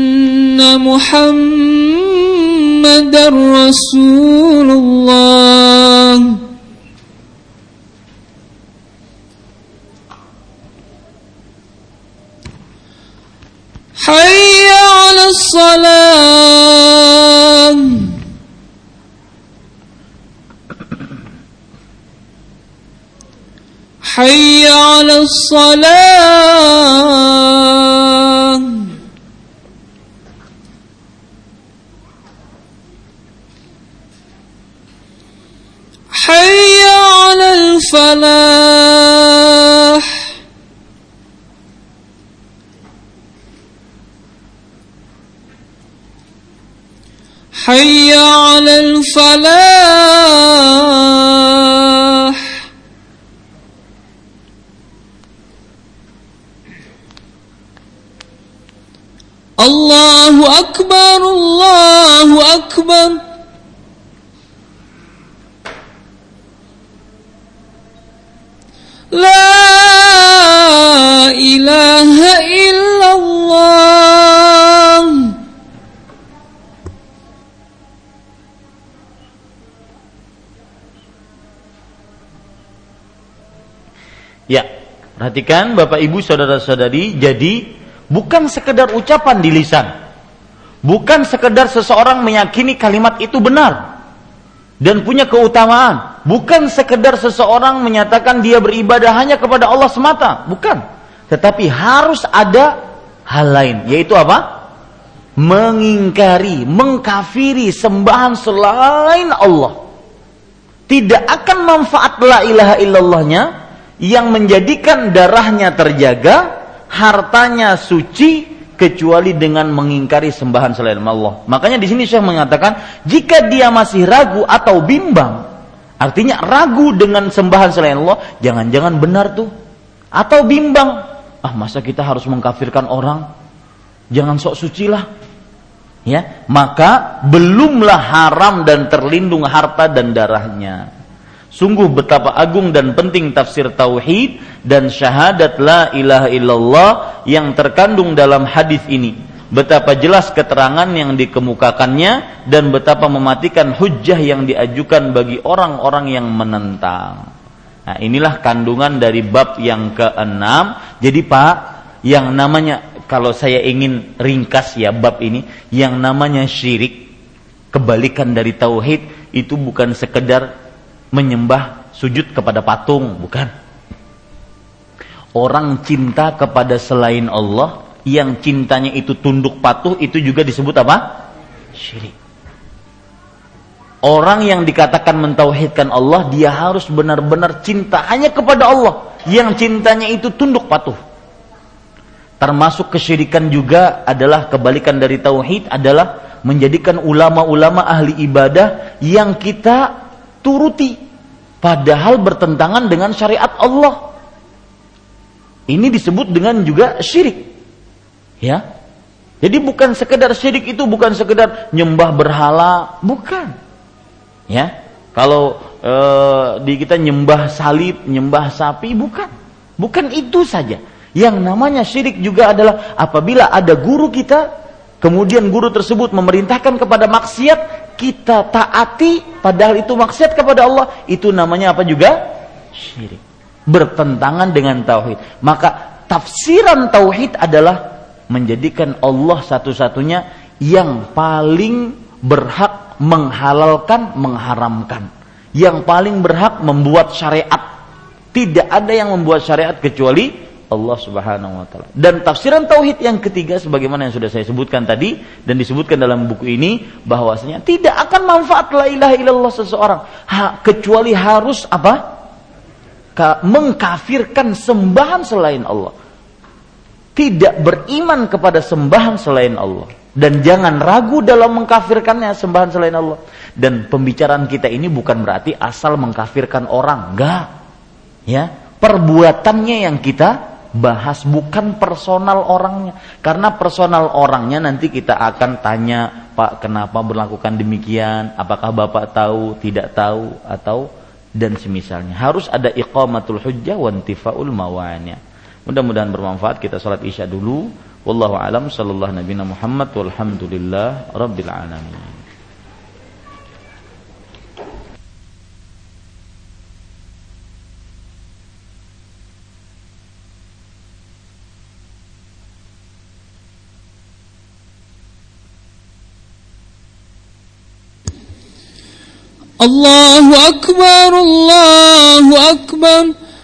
محمد رسول الله حي على الصلاة حي على الصلاة حي على الفلاح. حي على الفلاح. الله أكبر الله أكبر. La ilaha illallah
Ya, perhatikan Bapak Ibu saudara-saudari, jadi bukan sekedar ucapan di lisan. Bukan sekedar seseorang meyakini kalimat itu benar dan punya keutamaan Bukan sekedar seseorang menyatakan dia beribadah hanya kepada Allah semata, bukan. Tetapi harus ada hal lain, yaitu apa? Mengingkari, mengkafiri sembahan selain Allah. Tidak akan manfaat la ilaha illallahnya yang menjadikan darahnya terjaga, hartanya suci kecuali dengan mengingkari sembahan selain Allah. Makanya di sini Syekh mengatakan jika dia masih ragu atau bimbang, artinya ragu dengan sembahan selain Allah, jangan-jangan benar tuh. Atau bimbang, ah masa kita harus mengkafirkan orang? Jangan sok suci lah. Ya, maka belumlah haram dan terlindung harta dan darahnya. Sungguh betapa agung dan penting tafsir tauhid dan syahadat la ilaha illallah yang terkandung dalam hadis ini. Betapa jelas keterangan yang dikemukakannya dan betapa mematikan hujah yang diajukan bagi orang-orang yang menentang. Nah, inilah kandungan dari bab yang keenam. Jadi Pak, yang namanya kalau saya ingin ringkas ya bab ini, yang namanya syirik kebalikan dari tauhid itu bukan sekedar menyembah sujud kepada patung, bukan. Orang cinta kepada selain Allah yang cintanya itu tunduk patuh itu juga disebut apa? Syirik. Orang yang dikatakan mentauhidkan Allah dia harus benar-benar cinta hanya kepada Allah yang cintanya itu tunduk patuh. Termasuk kesyirikan juga adalah kebalikan dari tauhid adalah menjadikan ulama-ulama ahli ibadah yang kita turuti padahal bertentangan dengan syariat Allah. Ini disebut dengan juga syirik. Ya. Jadi bukan sekedar syirik itu bukan sekedar nyembah berhala, bukan. Ya. Kalau e, di kita nyembah salib, nyembah sapi, bukan. Bukan itu saja. Yang namanya syirik juga adalah apabila ada guru kita kemudian guru tersebut memerintahkan kepada maksiat kita taati padahal itu maksiat kepada Allah itu namanya apa juga syirik bertentangan dengan tauhid maka tafsiran tauhid adalah menjadikan Allah satu-satunya yang paling berhak menghalalkan, mengharamkan. Yang paling berhak membuat syariat. Tidak ada yang membuat syariat kecuali Allah Subhanahu wa taala. Dan tafsiran tauhid yang ketiga sebagaimana yang sudah saya sebutkan tadi dan disebutkan dalam buku ini bahwasanya tidak akan manfaat la ilaha illallah seseorang ha, kecuali harus apa? Ka, mengkafirkan sembahan selain Allah. Tidak beriman kepada sembahan selain Allah. Dan jangan ragu dalam mengkafirkannya sembahan selain Allah. Dan pembicaraan kita ini bukan berarti asal mengkafirkan orang, enggak. Ya, perbuatannya yang kita bahas bukan personal orangnya. Karena personal orangnya nanti kita akan tanya Pak kenapa berlakukan demikian? Apakah Bapak tahu tidak tahu atau dan semisalnya. Harus ada iqamatul hujjah wa intifaul mawanya mudah-mudahan bermanfaat kita salat isya dulu wallahu alam sallallahu nabi Muhammad walhamdulillah rabbil alamin
الله أكبر الله أكبر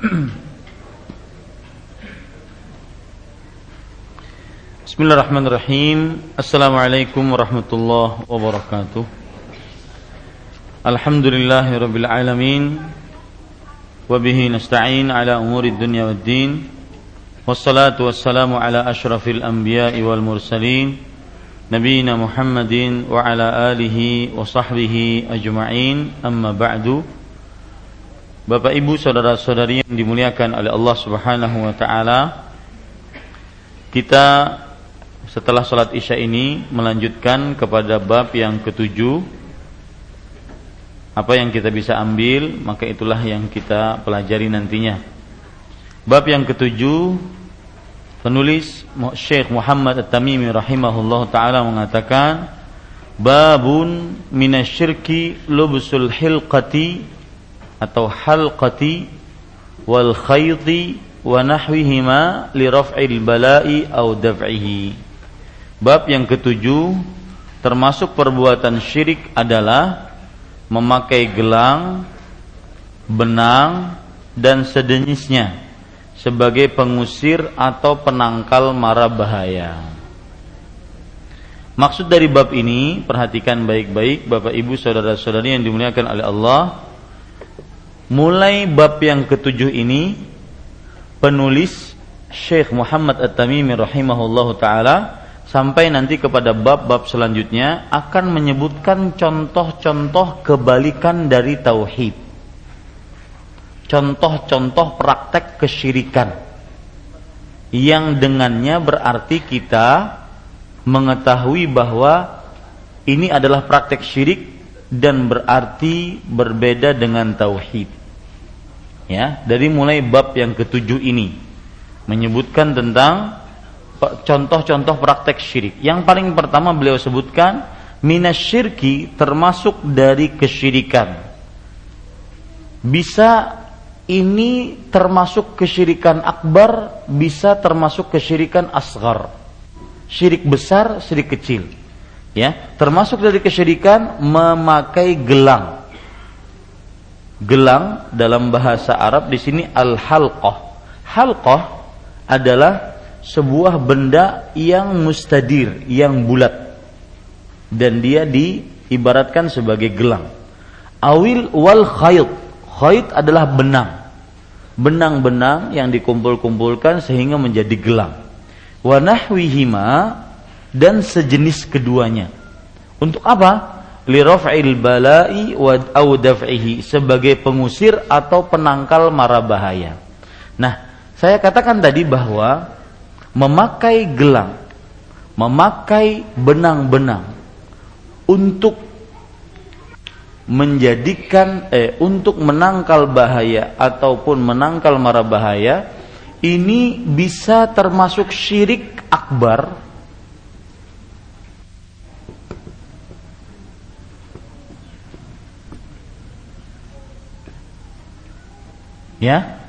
Bismillahirrahmanirrahim Assalamualaikum warahmatullahi wabarakatuh Alhamdulillahi rabbil alamin Wabihi nasta'in ala umuri dunya wad din Wassalatu wassalamu ala ashrafil anbiya'i wal mursalin Nabiina Muhammadin wa ala alihi wa sahbihi ajma'in Amma ba'du Bapak ibu saudara-saudari yang dimuliakan oleh Allah subhanahu wa ta'ala Kita setelah sholat isya ini melanjutkan kepada bab yang ketujuh. Apa yang kita bisa ambil maka itulah yang kita pelajari nantinya. Bab yang ketujuh penulis Syekh Muhammad At-Tamimi rahimahullah taala mengatakan babun minasyirki lubsul hilqati atau halqati wal khayti wa nahwihima li raf'il bala'i au daf'ihi Bab yang ketujuh termasuk perbuatan syirik adalah memakai gelang, benang dan sejenisnya sebagai pengusir atau penangkal mara bahaya. Maksud dari bab ini, perhatikan baik-baik Bapak Ibu saudara-saudari yang dimuliakan oleh Allah. Mulai bab yang ketujuh ini penulis Syekh Muhammad At-Tamimi rahimahullahu taala sampai nanti kepada bab-bab selanjutnya akan menyebutkan contoh-contoh kebalikan dari tauhid. Contoh-contoh praktek kesyirikan yang dengannya berarti kita mengetahui bahwa ini adalah praktek syirik dan berarti berbeda dengan tauhid. Ya, dari mulai bab yang ketujuh ini menyebutkan tentang contoh-contoh praktek syirik. Yang paling pertama beliau sebutkan minasyirki termasuk dari kesyirikan. Bisa ini termasuk kesyirikan akbar, bisa termasuk kesyirikan asgar. Syirik besar, syirik kecil. Ya, termasuk dari kesyirikan memakai gelang. Gelang dalam bahasa Arab di sini al-halqah. Halqah adalah sebuah benda yang mustadir, yang bulat dan dia diibaratkan sebagai gelang. Awil wal khayt. Khayt adalah benang. Benang-benang yang dikumpul-kumpulkan sehingga menjadi gelang. Wa nahwihima dan sejenis keduanya. Untuk apa? Li raf'il bala'i wa au daf'ihi sebagai pengusir atau penangkal mara bahaya. Nah, saya katakan tadi bahwa memakai gelang, memakai benang-benang untuk menjadikan eh untuk menangkal bahaya ataupun menangkal mara bahaya ini bisa termasuk syirik akbar ya.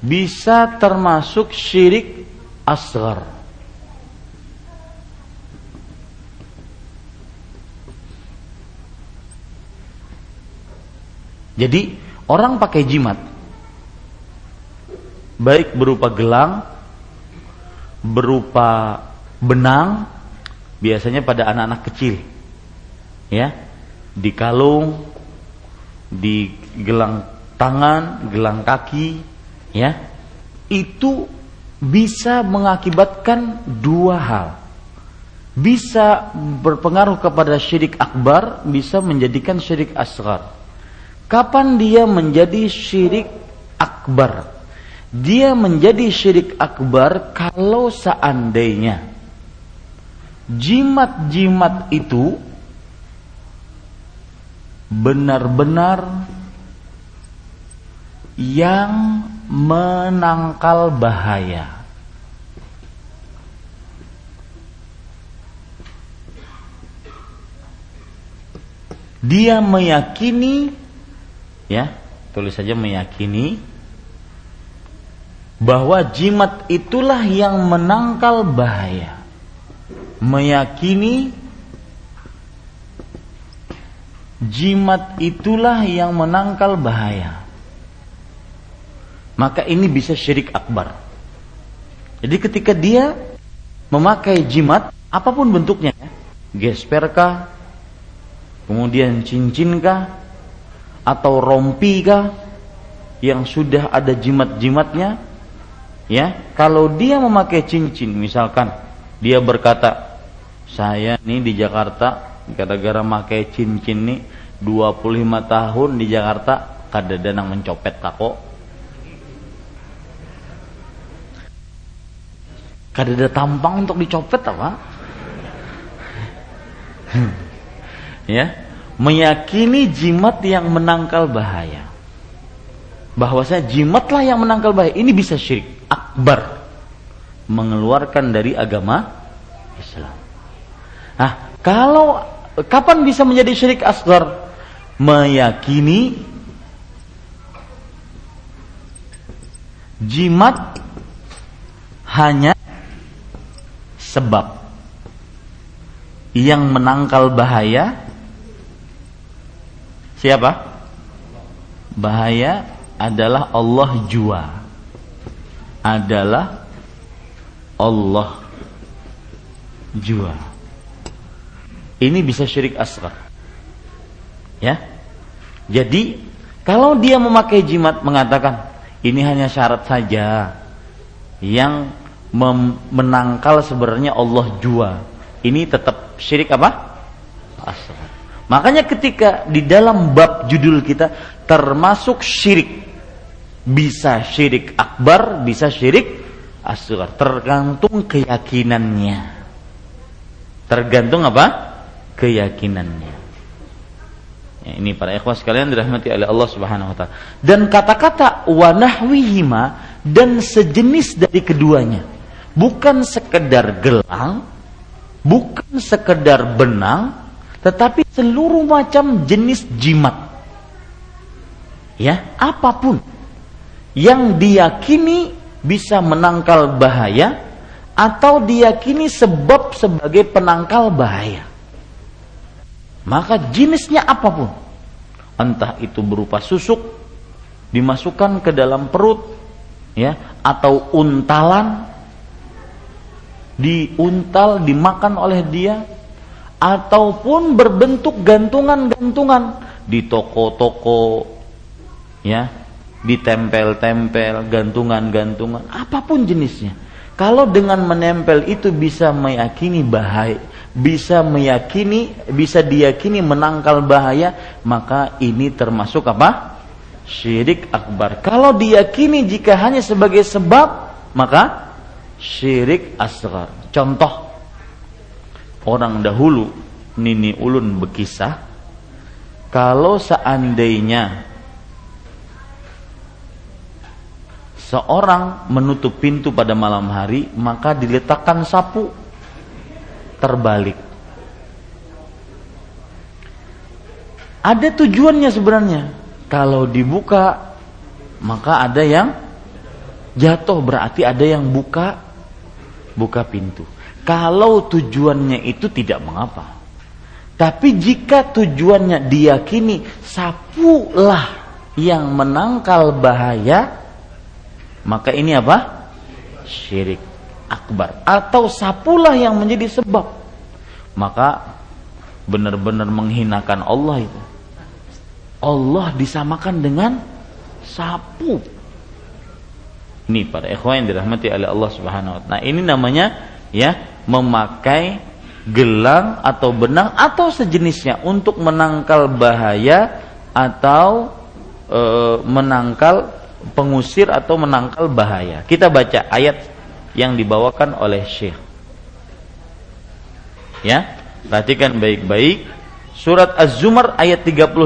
Bisa termasuk syirik asgar jadi orang pakai jimat. Baik berupa gelang berupa benang biasanya pada anak-anak kecil. Ya. Di kalung di gelang tangan, gelang kaki, ya, itu bisa mengakibatkan dua hal. Bisa berpengaruh kepada syirik akbar, bisa menjadikan syirik asgar. Kapan dia menjadi syirik akbar? Dia menjadi syirik akbar kalau seandainya jimat-jimat itu benar-benar yang menangkal bahaya. Dia meyakini ya, tulis saja meyakini bahwa jimat itulah yang menangkal bahaya. Meyakini jimat itulah yang menangkal bahaya maka ini bisa syirik akbar. Jadi ketika dia memakai jimat apa pun bentuknya ya, gesper kah, kemudian cincin kah, atau rompi kah, yang sudah ada jimat-jimatnya, ya, kalau dia memakai cincin, misalkan dia berkata, saya nih di Jakarta gara-gara memakai cincin nih 25 tahun di Jakarta kada danang mencopet tako Kada ada tampang untuk dicopet apa? ya, meyakini jimat yang menangkal bahaya. Bahwa saya jimatlah yang menangkal bahaya. Ini bisa syirik akbar. Mengeluarkan dari agama Islam. Nah, kalau kapan bisa menjadi syirik asgar? Meyakini jimat hanya sebab yang menangkal bahaya siapa? Bahaya adalah Allah jua. Adalah Allah jua. Ini bisa syirik asghar. Ya. Jadi kalau dia memakai jimat mengatakan ini hanya syarat saja yang menangkal sebenarnya Allah jua. Ini tetap syirik apa? Asghar. Makanya ketika di dalam bab judul kita termasuk syirik bisa syirik akbar, bisa syirik asghar, tergantung keyakinannya. Tergantung apa? Keyakinannya. Ya, ini para ikhwas sekalian dirahmati oleh Allah Subhanahu wa taala. Dan kata-kata wa nahwihima dan sejenis dari keduanya bukan sekedar gelang, bukan sekedar benang, tetapi seluruh macam jenis jimat. Ya, apa pun yang diyakini bisa menangkal bahaya atau diyakini sebab sebagai penangkal bahaya. Maka jenisnya apa pun, entah itu berupa susuk dimasukkan ke dalam perut ya atau untalan diuntal, dimakan oleh dia, ataupun berbentuk gantungan-gantungan di toko-toko, ya, ditempel-tempel, gantungan-gantungan, apa pun jenisnya. Kalau dengan menempel itu bisa meyakini bahaya, bisa meyakini, bisa diyakini menangkal bahaya, maka ini termasuk apa? Syirik akbar. Kalau diyakini jika hanya sebagai sebab, maka syirik asgar. Contoh, orang dahulu, Nini Ulun berkisah, kalau seandainya seorang menutup pintu pada malam hari, maka diletakkan sapu terbalik. Ada tujuannya sebenarnya. Kalau dibuka, maka ada yang jatuh berarti ada yang buka buka pintu. Kalau tujuannya itu tidak mengapa. Tapi jika tujuannya diyakini sapulah yang menangkal bahaya, maka ini apa? Syirik akbar atau sapulah yang menjadi sebab maka benar-benar menghinakan Allah itu Allah disamakan dengan sapu ini para ikhwan yang dirahmati oleh Allah Subhanahu wa taala. Nah, ini namanya ya memakai gelang atau benang atau sejenisnya untuk menangkal bahaya atau e, menangkal pengusir atau menangkal bahaya. Kita baca ayat yang dibawakan oleh Syekh. Ya, perhatikan baik-baik surat Az-Zumar ayat 38.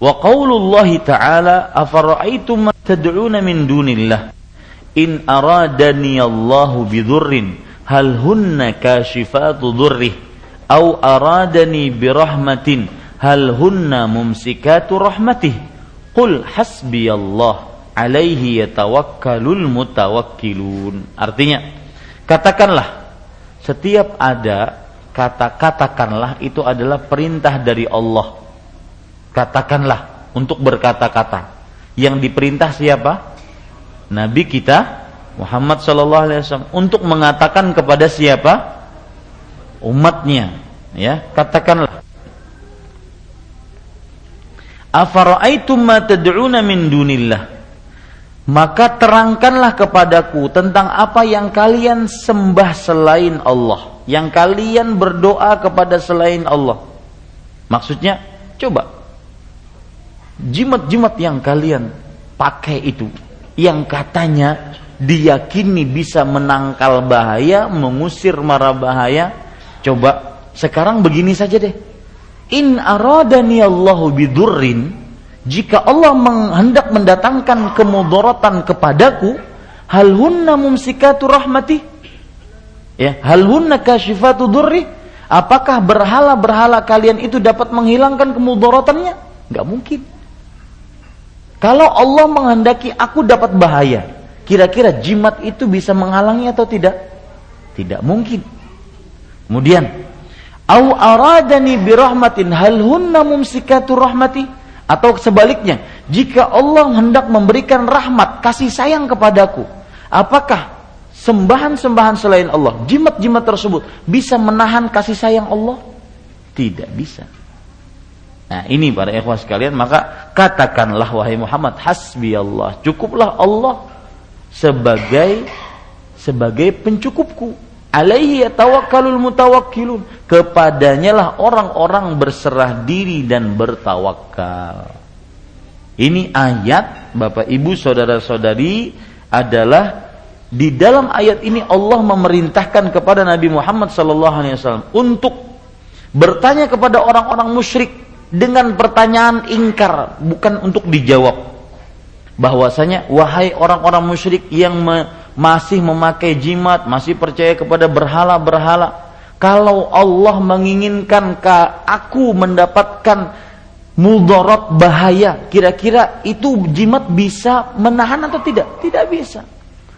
Wa qaulullahi ta'ala afara'aitum tad'una min dunillah in aradani Allahu bidurrin hal hunna kashifatu dhurrih aw aradani birahmatin hal hunna mumsikatu rahmatih qul hasbiyallah alaihi yatawakkalul mutawakkilun. Artinya, katakanlah setiap ada kata katakanlah itu adalah perintah dari Allah. Katakanlah untuk berkata-kata. Yang diperintah siapa? Nabi kita Muhammad sallallahu alaihi wasallam untuk mengatakan kepada siapa? Umatnya, ya. Katakanlah Afara'aitum ma tad'una min dunillah maka terangkanlah kepadaku tentang apa yang kalian sembah selain Allah, yang kalian berdoa kepada selain Allah. Maksudnya, coba jimat-jimat yang kalian pakai itu, yang katanya diyakini bisa menangkal bahaya, mengusir mara bahaya, coba sekarang begini saja deh. In aradani Allahu bidurrin jika Allah menghendak mendatangkan kemudaratan kepadaku hal hunna mumsikatu rahmati? Ya hal hunna kashifatu durri? Apakah berhala-berhala kalian itu dapat menghilangkan kemudaratannya Enggak mungkin kalau Allah menghendaki aku dapat bahaya kira-kira jimat itu bisa menghalangi atau tidak tidak mungkin kemudian au aradani birahmatin hal hunna mumsikatu rahmati atau sebaliknya, jika Allah hendak memberikan rahmat, kasih sayang kepadaku, apakah sembahan-sembahan selain Allah, jimat-jimat tersebut bisa menahan kasih sayang Allah? Tidak bisa. Nah, ini para ikhwah sekalian, maka katakanlah wahai Muhammad, hasbi Allah, cukuplah Allah sebagai sebagai pencukupku. Alaihi tawakkalul mutawakkilun. Kepadanya lah orang-orang berserah diri dan bertawakal. Ini ayat Bapak Ibu saudara-saudari adalah di dalam ayat ini Allah memerintahkan kepada Nabi Muhammad SAW untuk bertanya kepada orang-orang musyrik dengan pertanyaan ingkar bukan untuk dijawab bahwasanya wahai orang-orang musyrik yang me masih memakai jimat, masih percaya kepada berhala-berhala. Kalau Allah menginginkan aku mendapatkan mudarat bahaya, kira-kira itu jimat bisa menahan atau tidak? Tidak bisa.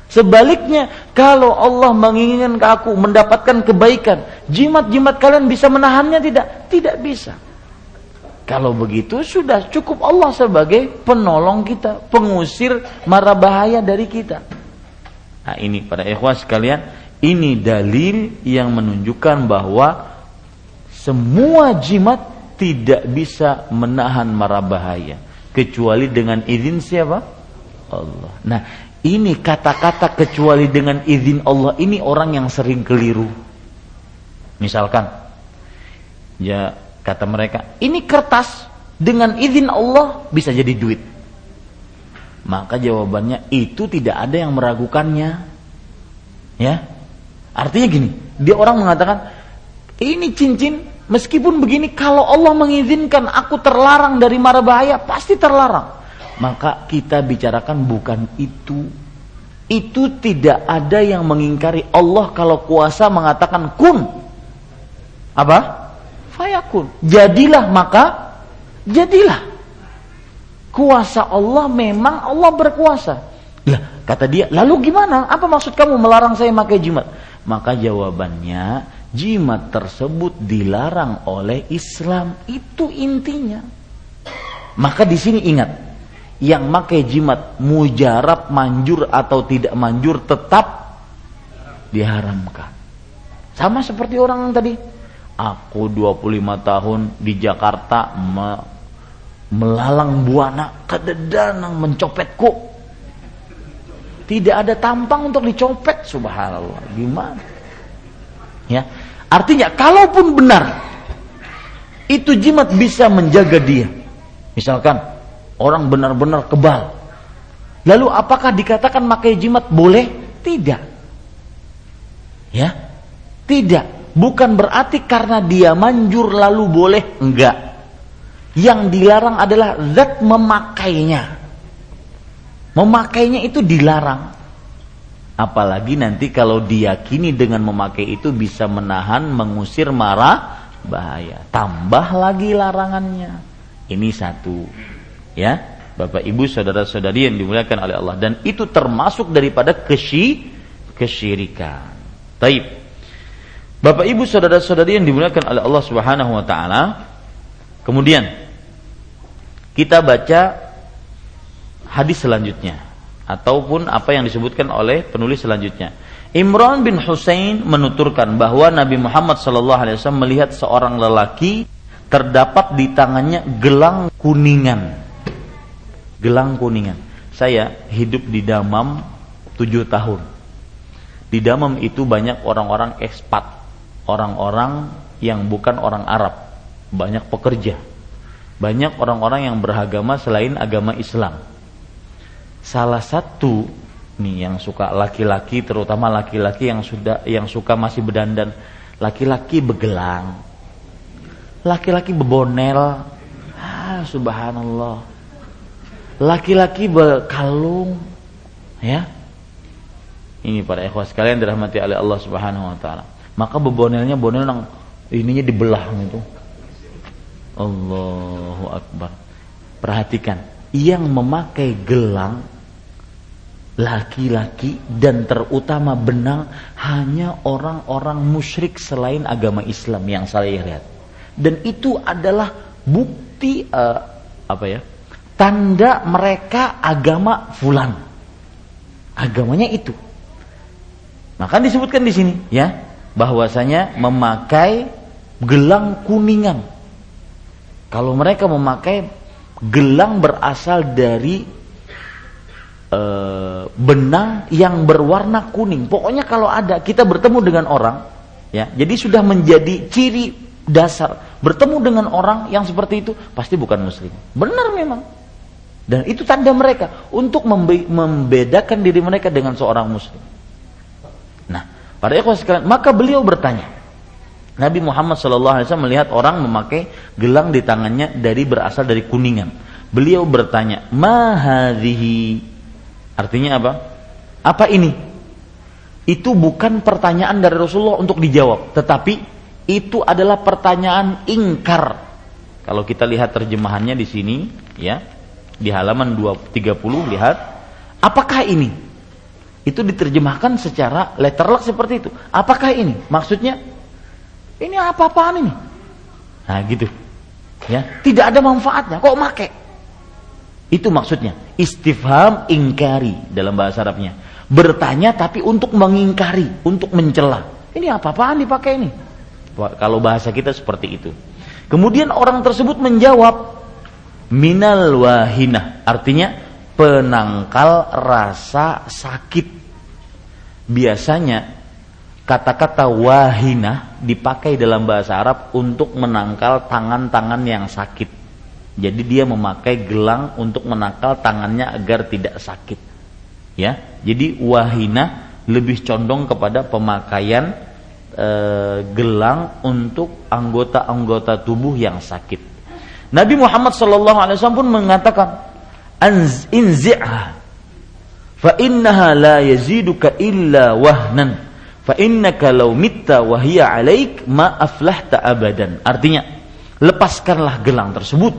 Sebaliknya, kalau Allah menginginkan ke aku mendapatkan kebaikan, jimat-jimat kalian bisa menahannya tidak? Tidak bisa. Kalau begitu sudah cukup Allah sebagai penolong kita, pengusir mara bahaya dari kita. Nah ini pada ikhwan sekalian, ini dalil yang menunjukkan bahwa semua jimat tidak bisa menahan mara bahaya kecuali dengan izin siapa? Allah. Nah, ini kata-kata kecuali dengan izin Allah ini orang yang sering keliru. Misalkan, ya kata mereka, ini kertas dengan izin Allah bisa jadi duit. Maka jawabannya itu tidak ada yang meragukannya. Ya. Artinya gini, dia orang mengatakan ini cincin meskipun begini kalau Allah mengizinkan aku terlarang dari mara bahaya pasti terlarang. Maka kita bicarakan bukan itu. Itu tidak ada yang mengingkari Allah kalau kuasa mengatakan kun. Apa? Fayakun. Jadilah maka jadilah. Kuasa Allah memang Allah berkuasa. Lah, kata dia, lalu gimana? Apa maksud kamu melarang saya pakai jimat? Maka jawabannya, jimat tersebut dilarang oleh Islam. Itu intinya. Maka di sini ingat, yang pakai jimat mujarab manjur atau tidak manjur tetap diharamkan. Sama seperti orang yang tadi. Aku 25 tahun di Jakarta melalang buana kededanang mencopetku. Tidak ada tampang untuk dicopet subhanallah. Gimana? Ya. Artinya kalaupun benar itu jimat bisa menjaga dia. Misalkan orang benar-benar kebal. Lalu apakah dikatakan pakai jimat? Boleh? Tidak. Ya? Tidak bukan berarti karena dia manjur lalu boleh enggak yang dilarang adalah zat memakainya. Memakainya itu dilarang. Apalagi nanti kalau diyakini dengan memakai itu bisa menahan, mengusir marah, bahaya. Tambah lagi larangannya. Ini satu. Ya, Bapak Ibu saudara-saudari yang dimuliakan oleh Allah dan itu termasuk daripada kesy kesyirikan. Taib. Bapak Ibu saudara-saudari yang dimuliakan oleh Allah Subhanahu wa taala, kemudian kita baca hadis selanjutnya ataupun apa yang disebutkan oleh penulis selanjutnya. Imran bin Husain menuturkan bahwa Nabi Muhammad SAW melihat seorang lelaki terdapat di tangannya gelang kuningan. Gelang kuningan. Saya hidup di Damam tujuh tahun. Di Damam itu banyak orang-orang ekspat, orang-orang yang bukan orang Arab, banyak pekerja banyak orang-orang yang beragama selain agama Islam. Salah satu nih yang suka laki-laki terutama laki-laki yang sudah yang suka masih berdandan, laki-laki begelang. Laki-laki bebonel. Ah, subhanallah. Laki-laki berkalung ya. Ini para ikhwas sekalian dirahmati oleh Allah Subhanahu wa taala. Maka bebonelnya bonel yang ininya dibelah gitu Allahu Akbar. Perhatikan, yang memakai gelang laki-laki dan terutama benang hanya orang-orang musyrik selain agama Islam yang saya lihat. Dan itu adalah bukti uh, apa ya? Tanda mereka agama fulan. Agamanya itu. Maka disebutkan di sini ya, bahwasanya memakai gelang kuningan kalau mereka memakai gelang berasal dari e, benang yang berwarna kuning. Pokoknya kalau ada kita bertemu dengan orang, ya, jadi sudah menjadi ciri dasar bertemu dengan orang yang seperti itu pasti bukan muslim. Benar memang. Dan itu tanda mereka untuk membe membedakan diri mereka dengan seorang muslim. Pada ikhwan sekalian, maka beliau bertanya, Nabi Muhammad SAW melihat orang memakai gelang di tangannya dari berasal dari kuningan. Beliau bertanya, mahadhihi. Artinya apa? Apa ini? Itu bukan pertanyaan dari Rasulullah untuk dijawab, tetapi itu adalah pertanyaan ingkar. Kalau kita lihat terjemahannya di sini, ya, di halaman 230 lihat, apakah ini? Itu diterjemahkan secara letterlock seperti itu. Apakah ini? Maksudnya ini apa-apaan ini? Nah gitu. Ya, tidak ada manfaatnya. Kok make? Itu maksudnya. Istifham ingkari dalam bahasa Arabnya. Bertanya tapi untuk mengingkari, untuk mencela. Ini apa-apaan dipakai ini? Kalau bahasa kita seperti itu. Kemudian orang tersebut menjawab minal wahina, artinya penangkal rasa sakit. Biasanya kata-kata wahina dipakai dalam bahasa Arab untuk menangkal tangan-tangan yang sakit. Jadi dia memakai gelang untuk menangkal tangannya agar tidak sakit. Ya, jadi wahina lebih condong kepada pemakaian e, gelang untuk anggota-anggota tubuh yang sakit. Nabi Muhammad SAW pun mengatakan, "Inzi'ha fa innaha la yaziduka illa wahnan." Fa innaka law mitta wa hiya 'alaik ma aflahta abadan. Artinya, lepaskanlah gelang tersebut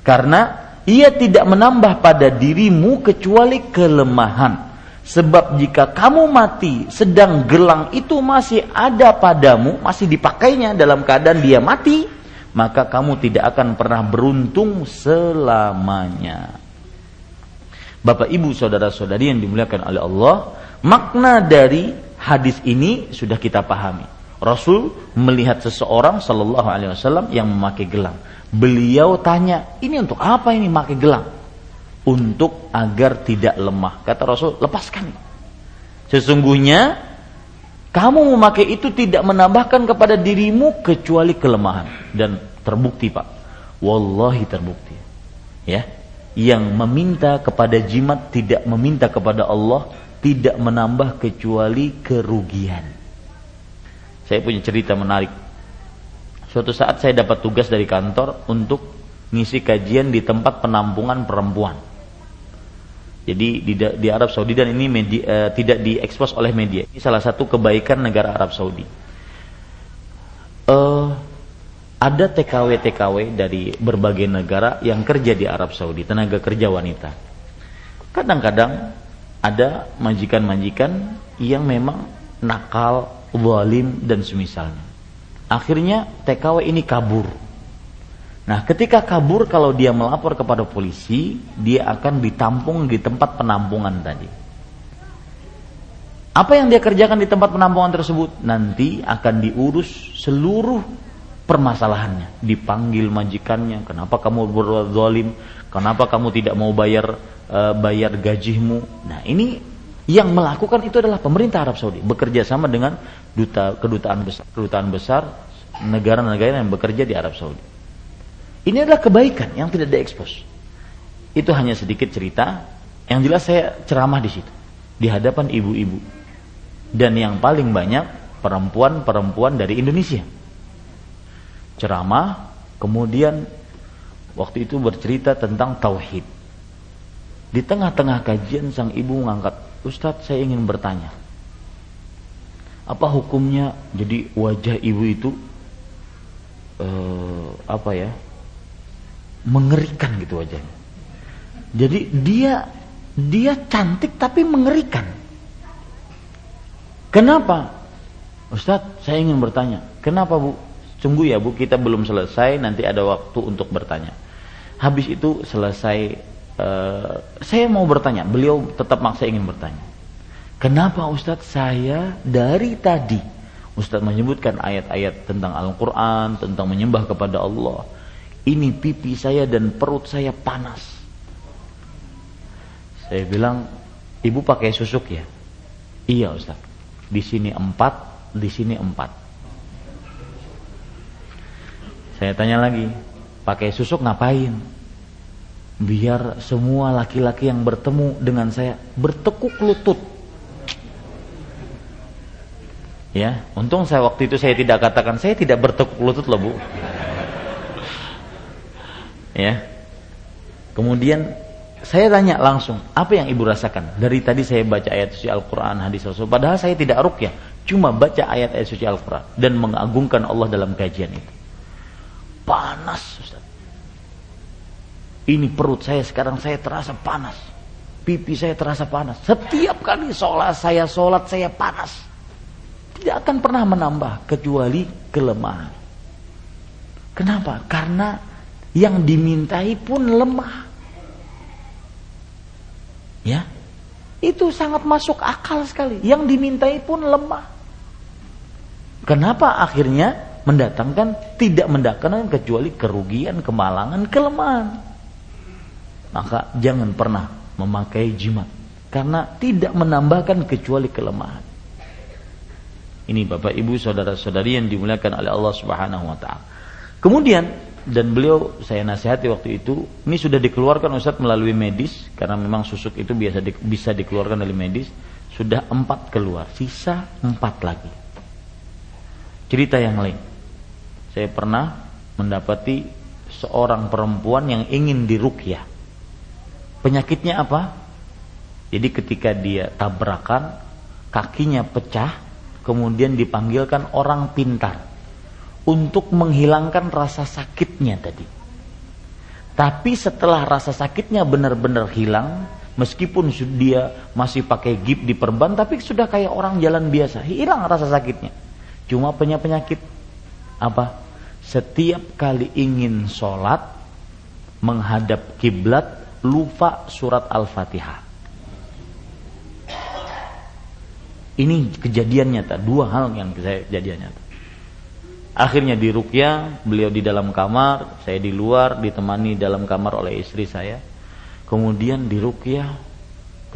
karena ia tidak menambah pada dirimu kecuali kelemahan. Sebab jika kamu mati sedang gelang itu masih ada padamu, masih dipakainya dalam keadaan dia mati, maka kamu tidak akan pernah beruntung selamanya. Bapak Ibu saudara-saudari yang dimuliakan oleh Allah, makna dari hadis ini sudah kita pahami. Rasul melihat seseorang Shallallahu Alaihi Wasallam yang memakai gelang. Beliau tanya, ini untuk apa ini memakai gelang? Untuk agar tidak lemah. Kata Rasul, lepaskan. Sesungguhnya kamu memakai itu tidak menambahkan kepada dirimu kecuali kelemahan dan terbukti pak. Wallahi terbukti. Ya, yang meminta kepada jimat tidak meminta kepada Allah tidak menambah kecuali kerugian. Saya punya cerita menarik. Suatu saat saya dapat tugas dari kantor untuk ngisi kajian di tempat penampungan perempuan. Jadi di, di Arab Saudi dan ini media, uh, tidak diekspos oleh media. Ini salah satu kebaikan negara Arab Saudi. Uh, ada TKW-TKW dari berbagai negara yang kerja di Arab Saudi, tenaga kerja wanita. Kadang-kadang ada majikan-majikan yang memang nakal, zalim dan semisalnya. Akhirnya TKW ini kabur. Nah, ketika kabur kalau dia melapor kepada polisi, dia akan ditampung di tempat penampungan tadi. Apa yang dia kerjakan di tempat penampungan tersebut nanti akan diurus seluruh permasalahannya. Dipanggil majikannya, kenapa kamu berbuat zalim? Kenapa kamu tidak mau bayar uh, bayar gajimu. Nah, ini yang melakukan itu adalah pemerintah Arab Saudi bekerja sama dengan duta kedutaan besar kedutaan besar negara-negara yang bekerja di Arab Saudi. Ini adalah kebaikan yang tidak diekspos. Itu hanya sedikit cerita. Yang jelas saya ceramah di situ di hadapan ibu-ibu dan yang paling banyak perempuan-perempuan dari Indonesia. Ceramah, kemudian waktu itu bercerita tentang tauhid di tengah-tengah kajian sang ibu mengangkat, Ustadz saya ingin bertanya. Apa hukumnya jadi wajah ibu itu eh, apa ya? Mengerikan gitu wajahnya. Jadi dia dia cantik tapi mengerikan. Kenapa? Ustadz, saya ingin bertanya. Kenapa bu? Tunggu ya bu, kita belum selesai. Nanti ada waktu untuk bertanya. Habis itu selesai Eh, saya mau bertanya, beliau tetap maksa ingin bertanya. Kenapa Ustadz saya dari tadi Ustadz menyebutkan ayat-ayat tentang Al-Quran, tentang menyembah kepada Allah. Ini pipi saya dan perut saya panas. Saya bilang, ibu pakai susuk ya? Iya Ustadz. Di sini empat, di sini empat. Saya tanya lagi, pakai susuk ngapain? biar semua laki-laki yang bertemu dengan saya bertekuk lutut. Ya, untung saya waktu itu saya tidak katakan saya tidak bertekuk lutut loh bu. Ya, kemudian saya tanya langsung apa yang ibu rasakan dari tadi saya baca ayat suci Al-Quran hadis Rasul padahal saya tidak rukyah cuma baca ayat-ayat suci Al-Quran dan mengagungkan Allah dalam kajian itu panas Ustaz ini perut saya sekarang saya terasa panas. Pipi saya terasa panas. Setiap kali sholat saya sholat saya panas. Tidak akan pernah menambah kecuali kelemahan. Kenapa? Karena yang dimintai pun lemah. Ya, itu sangat masuk akal sekali. Yang dimintai pun lemah. Kenapa akhirnya mendatangkan tidak mendatangkan kecuali kerugian, kemalangan, kelemahan maka jangan pernah memakai jimat karena tidak menambahkan kecuali kelemahan. Ini Bapak Ibu saudara-saudari yang dimuliakan oleh Allah Subhanahu wa taala. Kemudian dan beliau saya nasihati waktu itu ini sudah dikeluarkan Ustaz melalui medis karena memang susuk itu biasa di, bisa dikeluarkan dari medis sudah empat keluar sisa empat lagi cerita yang lain saya pernah mendapati seorang perempuan yang ingin dirukyah penyakitnya apa jadi ketika dia tabrakan kakinya pecah kemudian dipanggilkan orang pintar untuk menghilangkan rasa sakitnya tadi. Tapi setelah rasa sakitnya benar-benar hilang, meskipun dia masih pakai gip di perban, tapi sudah kayak orang jalan biasa, hilang rasa sakitnya. Cuma punya penyakit apa? Setiap kali ingin sholat menghadap kiblat lupa surat al-fatihah. Ini kejadiannya tak dua hal yang saya kejadiannya. Akhirnya di Rukyah, beliau di dalam kamar, saya di luar, ditemani dalam kamar oleh istri saya. Kemudian di Rukyah,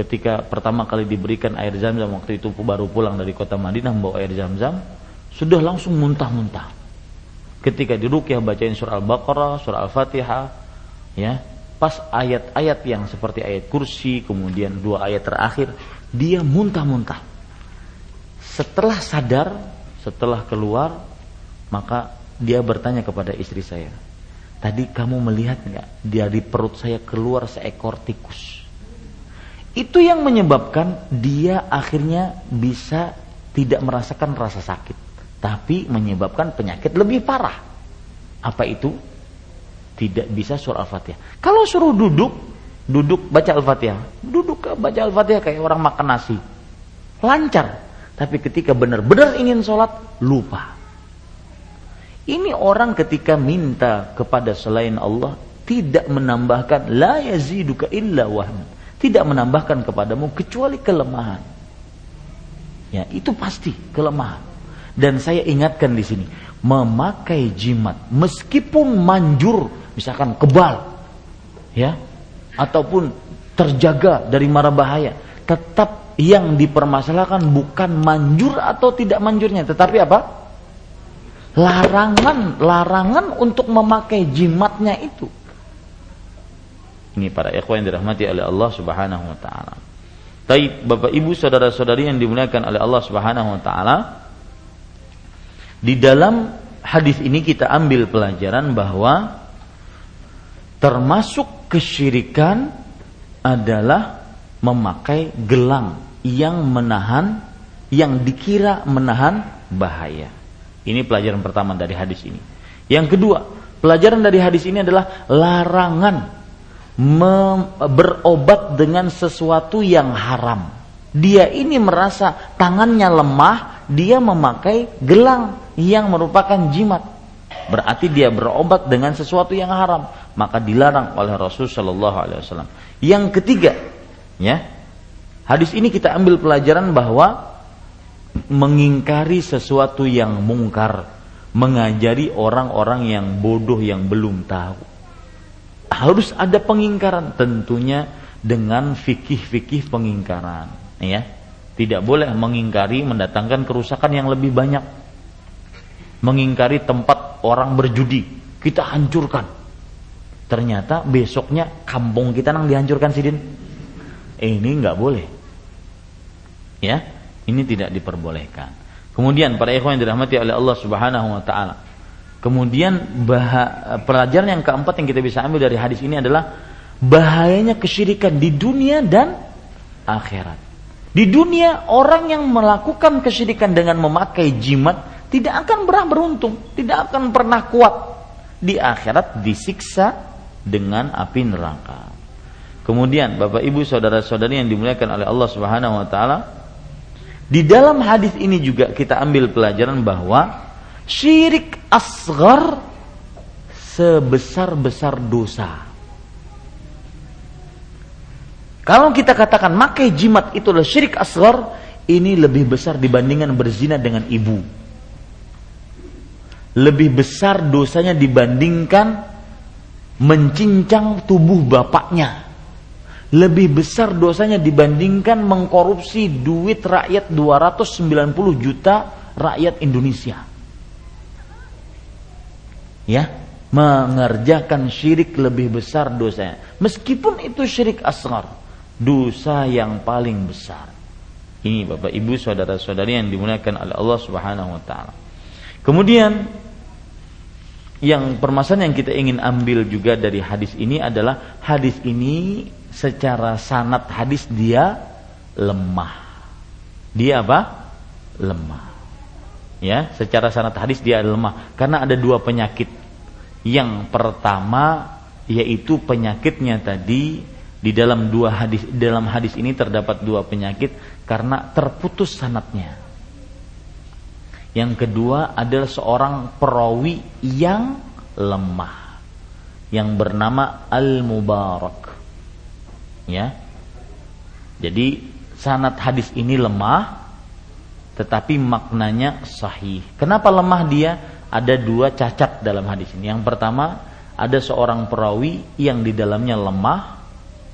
ketika pertama kali diberikan air zam-zam, waktu itu baru pulang dari kota Madinah membawa air zam-zam, sudah langsung muntah-muntah. Ketika di Rukyah bacain surah Al-Baqarah, surah Al-Fatihah, ya, pas ayat-ayat yang seperti ayat kursi, kemudian dua ayat terakhir, dia muntah-muntah. Setelah sadar, setelah keluar, maka dia bertanya kepada istri saya, tadi kamu melihat nggak dari perut saya keluar seekor tikus? Itu yang menyebabkan dia akhirnya bisa tidak merasakan rasa sakit, tapi menyebabkan penyakit lebih parah. Apa itu? Tidak bisa surah Al-Fatihah. Kalau suruh duduk, duduk baca Al-Fatihah. Duduk baca Al-Fatihah kayak orang makan nasi. Lancar. Tapi ketika benar-benar ingin sholat, lupa. Ini orang ketika minta kepada selain Allah tidak menambahkan la yaziduka illa wahn. Tidak menambahkan kepadamu kecuali kelemahan. Ya, itu pasti kelemahan. Dan saya ingatkan di sini, memakai jimat meskipun manjur, misalkan kebal, ya, ataupun terjaga dari mara bahaya, tetap yang dipermasalahkan bukan manjur atau tidak manjurnya, tetapi apa? larangan larangan untuk memakai jimatnya itu ini para ikhwan yang dirahmati oleh Allah Subhanahu wa taala. Taib Bapak Ibu saudara-saudari yang dimuliakan oleh Allah Subhanahu wa taala. Di dalam hadis ini kita ambil pelajaran bahwa termasuk kesyirikan adalah memakai gelang yang menahan yang dikira menahan bahaya. Ini pelajaran pertama dari hadis ini. Yang kedua, pelajaran dari hadis ini adalah larangan berobat dengan sesuatu yang haram. Dia ini merasa tangannya lemah, dia memakai gelang yang merupakan jimat. Berarti dia berobat dengan sesuatu yang haram, maka dilarang oleh Rasul Shallallahu Alaihi Wasallam. Yang ketiga, ya, hadis ini kita ambil pelajaran bahwa mengingkari sesuatu yang mungkar, mengajari orang-orang yang bodoh yang belum tahu. Harus ada pengingkaran tentunya dengan fikih-fikih pengingkaran, ya. Tidak boleh mengingkari mendatangkan kerusakan yang lebih banyak. Mengingkari tempat orang berjudi, kita hancurkan. Ternyata besoknya kampung kita nang dihancurkan sidin. Ini nggak boleh. Ya, ini tidak diperbolehkan. Kemudian para ikhwan yang dirahmati oleh Allah Subhanahu wa taala. Kemudian bah- pelajaran yang keempat yang kita bisa ambil dari hadis ini adalah bahayanya kesyirikan di dunia dan akhirat. Di dunia orang yang melakukan kesyirikan dengan memakai jimat tidak akan pernah beruntung, tidak akan pernah kuat. Di akhirat disiksa dengan api neraka. Kemudian Bapak Ibu saudara-saudari yang dimuliakan oleh Allah Subhanahu wa taala, di dalam hadis ini juga kita ambil pelajaran bahwa syirik asgar sebesar-besar dosa. Kalau kita katakan makai jimat itu adalah syirik asgar, ini lebih besar dibandingkan berzina dengan ibu. Lebih besar dosanya dibandingkan mencincang tubuh bapaknya lebih besar dosanya dibandingkan mengkorupsi duit rakyat 290 juta rakyat Indonesia. Ya, mengerjakan syirik lebih besar dosanya. Meskipun itu syirik asgar, dosa yang paling besar. Ini Bapak Ibu saudara-saudari yang dimuliakan oleh Allah Subhanahu wa taala. Kemudian yang permasalahan yang kita ingin ambil juga dari hadis ini adalah hadis ini secara sanat hadis dia lemah. Dia apa? Lemah. Ya, secara sanat hadis dia lemah karena ada dua penyakit. Yang pertama yaitu penyakitnya tadi di dalam dua hadis dalam hadis ini terdapat dua penyakit karena terputus sanatnya. Yang kedua adalah seorang perawi yang lemah yang bernama Al-Mubarak. Ya. Jadi sanad hadis ini lemah tetapi maknanya sahih. Kenapa lemah dia? Ada dua cacat dalam hadis ini. Yang pertama, ada seorang perawi yang di dalamnya lemah,